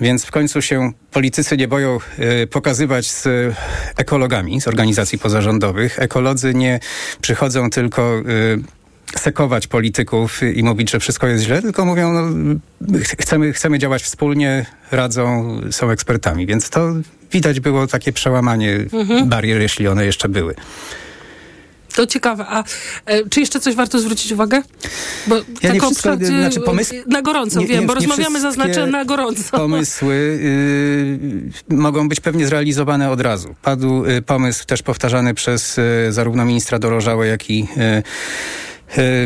Więc w końcu się politycy nie boją e, pokazywać z ekologami, z organizacji pozarządowych. Ekolodzy nie przychodzą tylko sekować polityków i mówić, że wszystko jest źle, tylko mówią, no, ch- chcemy, chcemy działać wspólnie, radzą, są ekspertami. Więc to widać było takie przełamanie Mhm. barier, jeśli one jeszcze były. To ciekawe. A e, czy jeszcze coś warto zwrócić uwagę? Bo Ja tak wszystko, e, znaczy pomysł- Na gorąco, nie- wiem, nie- bo nie rozmawiamy, zaznaczę na gorąco. Pomysły y, mogą być pewnie zrealizowane od razu. Padł y, pomysł też powtarzany przez y, zarówno ministra Dorożałę, jak i y,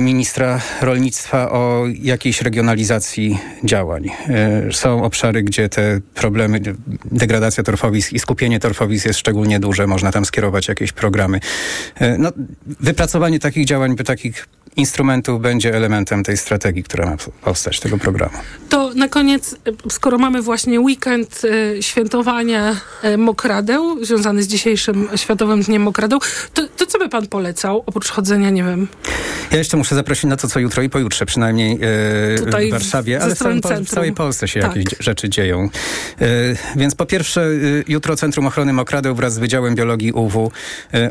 ministra rolnictwa o jakiejś regionalizacji działań. Y, Są obszary, gdzie te problemy, degradacja torfowisk i skupienie torfowisk jest szczególnie duże. Można tam skierować jakieś programy. Y, No, wypracowanie takich działań, by takich instrumentów będzie elementem tej strategii, która ma powstać, tego programu. To na koniec, skoro mamy właśnie weekend e, świętowania e, mokradeł, związany z dzisiejszym Światowym Dniem Mokradeł, to, to co by pan polecał, oprócz chodzenia, nie wiem, Ja jeszcze muszę zaprosić na to, co jutro i pojutrze, przynajmniej e, Tutaj w Warszawie, ale w, całym, w całej Polsce się Tak. jakieś rzeczy dzieją. Więc po pierwsze, jutro Centrum Ochrony Mokradeł wraz z Wydziałem Biologii UW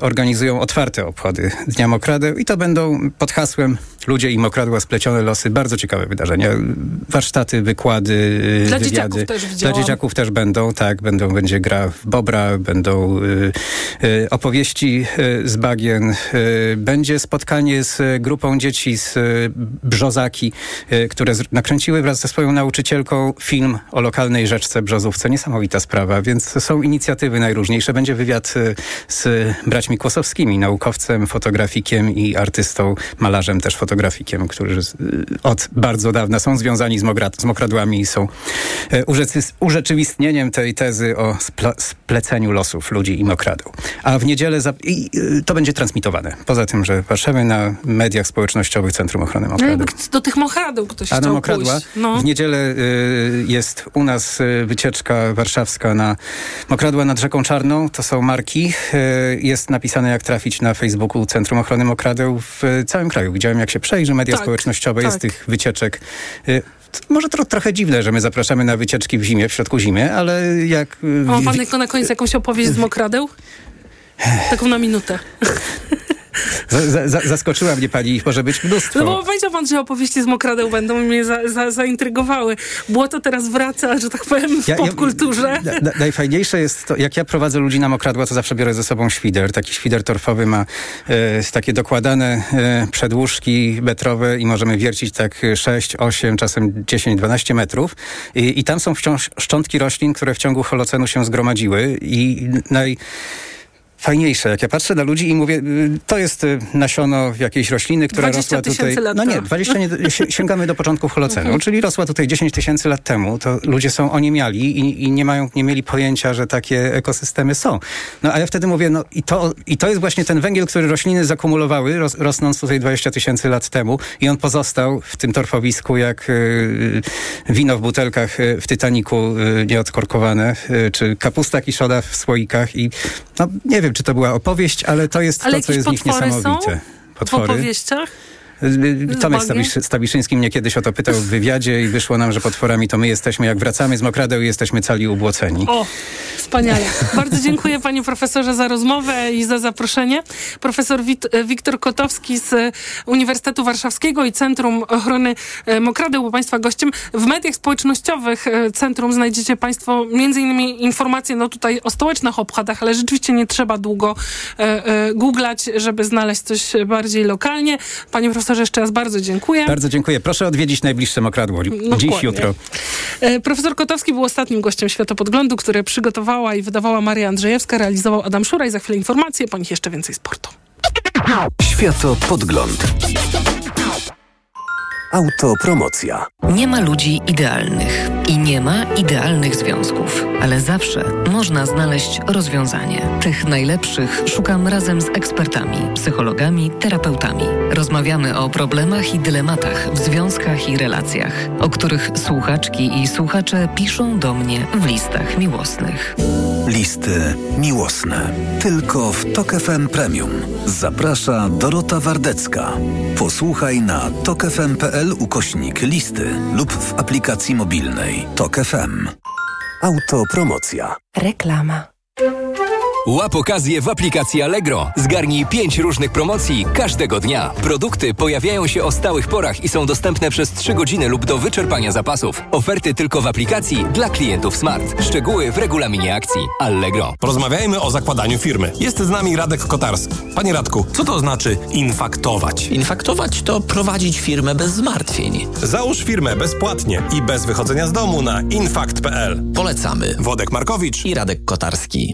organizują otwarte obchody Dnia Mokradeł i to będą pod hasłem swim. Ludzie i mokradła splecione losy. Bardzo ciekawe wydarzenia. Warsztaty, wykłady, e, Dla wywiady. dzieciaków też Dla dzieciaków też będą, tak. Będą, będzie gra w Bobra, będą y, y, opowieści y, z bagien, y, będzie spotkanie z grupą dzieci z y, Brzozaki, y, które z, nakręciły wraz ze swoją nauczycielką film o lokalnej rzeczce Brzozówce. Niesamowita sprawa, więc są inicjatywy najróżniejsze. Będzie wywiad y, z braćmi Kłosowskimi, naukowcem, fotografikiem i artystą, malarzem też fotografikiem, którzy y, od bardzo dawna są związani z, mograd, z mokradłami i są e, urzeczywistnieniem tej tezy o spleceniu losów ludzi i mokradeł. A w niedzielę za- i, y, to będzie transmitowane. Poza tym, że patrzymy na mediach społecznościowych Centrum Ochrony no Mokradeł. do tych mochadeł ktoś A na Mokradła pójść. No. w niedzielę y, jest u nas y, wycieczka warszawska na Mokradła nad Rzeką Czarną. To są marki. Y, jest napisane jak trafić na Facebooku Centrum Ochrony Mokradeł w całym kraju. Widziałem jak się przejrzy media Tak, społecznościowe. Jest tak. tych wycieczek. Y, może to trochę dziwne, że my zapraszamy na wycieczki w zimie, w środku zimy, ale jak... y, Ma pan wi- jako na koniec jakąś opowieść z mokradeł? Taką na minutę. za, za, za, zaskoczyła mnie pani, ich może być mnóstwo. No bo powiedział pan, że opowieści z mokradeł będą mnie za, za, zaintrygowały. Błoto teraz wraca, że tak powiem, w Ja- ja- popkulturze. Na, na, najfajniejsze jest to, jak ja prowadzę ludzi na mokradła, to zawsze biorę ze sobą świder. Taki świder torfowy ma e, takie dokładane e, przedłużki metrowe i możemy wiercić tak 6, 8, czasem 10, 12 metrów. I, i tam są wciąż szczątki roślin, które w ciągu holocenu się zgromadziły i naj... Fajniejsze, jak ja patrzę na ludzi i mówię, y, to jest y, nasiono jakiejś rośliny, która 20 rosła tutaj. lat No nie, temu. 20 nie, si- sięgamy do początków holocenu, Mhm. czyli rosła tutaj 10 tysięcy lat temu, to ludzie są oniemiali i, i nie mają, nie mieli pojęcia, że takie ekosystemy są. No a ja wtedy mówię, no i to, i to jest właśnie ten węgiel, który rośliny zakumulowały, ros, rosnąc tutaj 20 tysięcy lat temu i on pozostał w tym torfowisku jak y, wino w butelkach y, w Titaniku y, nieodkorkowane, y, czy kapusta kiszona w słoikach i no nie wiem, czy to była opowieść, ale to jest Ale to, co jest w nich potwory są niesamowite. w opowieściach? Tomek Bagien? Stabisz, Stabiszyński mnie kiedyś o to pytał w wywiadzie i wyszło nam, że potworami to my jesteśmy, jak wracamy z Mokradeł i jesteśmy cali ubłoceni. O, Wspaniale. Bardzo dziękuję panie profesorze za rozmowę i za zaproszenie. Profesor Wit- Wiktor Kotowski z Uniwersytetu Warszawskiego i Centrum Ochrony e, Mokradeł był państwa gościem. W mediach społecznościowych e, Centrum znajdziecie państwo między innymi informacje no tutaj o stołecznych obchodach, ale rzeczywiście nie trzeba długo e, e, googlać, żeby znaleźć coś bardziej lokalnie. Panie profesorze, jeszcze raz bardzo dziękuję. Bardzo dziękuję. Proszę odwiedzić najbliższe mokradło. Dziś, Dokładnie. jutro. E, Profesor Kotowski był ostatnim gościem Światopodglądu, który przygotowała i wydawała Maria Andrzejewska, realizował Adam Szura i za chwilę informacje, po nich jeszcze więcej sportu. Światopodgląd. Autopromocja. Nie ma ludzi idealnych i nie ma idealnych związków, ale zawsze można znaleźć rozwiązanie. Tych najlepszych szukam razem z ekspertami, psychologami, terapeutami. Rozmawiamy o problemach i dylematach w związkach i relacjach, o których słuchaczki i słuchacze piszą do mnie w listach miłosnych. Listy miłosne. Tylko w Tok FM Premium. Zaprasza Dorota Wardecka. Posłuchaj na tokefm.pl ukośnik listy lub w aplikacji mobilnej Tok FM. Autopromocja. Reklama. Łap okazję w aplikacji Allegro. Zgarnij 5 różnych promocji każdego dnia. Produkty pojawiają się o stałych porach i są dostępne przez 3 godziny lub do wyczerpania zapasów. Oferty tylko w aplikacji dla klientów Smart. Szczegóły w regulaminie akcji. Allegro. Porozmawiajmy o zakładaniu firmy. Jest z nami Radek Kotarski. Panie Radku, co to znaczy infaktować? Infaktować to prowadzić firmę bez zmartwień. Załóż firmę bezpłatnie i bez wychodzenia z domu na infakt.pl. Polecamy. Wodek Markowicz i Radek Kotarski.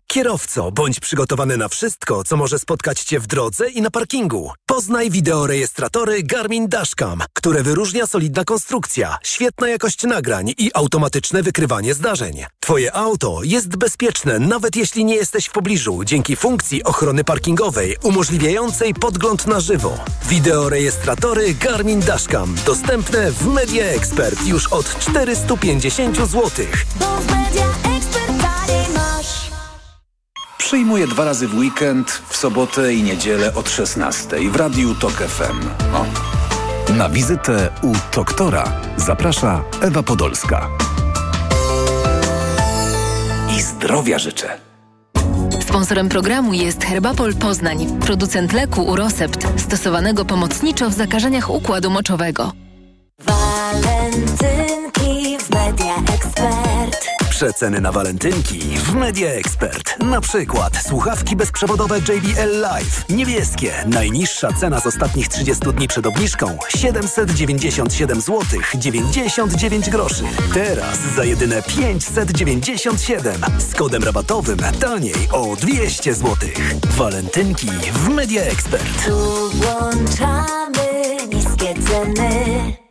Kierowco, bądź przygotowany na wszystko, co może spotkać Cię w drodze i na parkingu. Poznaj wideorejestratory Garmin Dashcam, które wyróżnia solidna konstrukcja, świetna jakość nagrań i automatyczne wykrywanie zdarzeń. Twoje auto jest bezpieczne, nawet jeśli nie jesteś w pobliżu, dzięki funkcji ochrony parkingowej umożliwiającej podgląd na żywo. Wideorejestratory Garmin Dashcam dostępne w Media Expert już od 450 zł. Przyjmuję dwa razy w weekend, w sobotę i niedzielę od 16 w Radiu Tok FM. O. Na wizytę u doktora zaprasza Ewa Podolska. I zdrowia życzę. Sponsorem programu jest Herbapol Poznań, producent leku Urosept, stosowanego pomocniczo w zakażeniach układu moczowego. Walentynki w Media Expert. Przeceny na walentynki w Media Expert. Na przykład słuchawki bezprzewodowe JBL Live. Niebieskie. Najniższa cena z ostatnich 30 dni przed obniżką 797 zł 99 groszy. Teraz za jedyne 597 z kodem rabatowym taniej o 200 zł. Walentynki w Media Expert. Tu włączamy niskie ceny.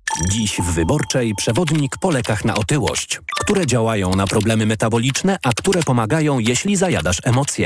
Dziś w Wyborczej przewodnik po lekach na otyłość, które działają na problemy metaboliczne, a które pomagają, jeśli zajadasz emocje.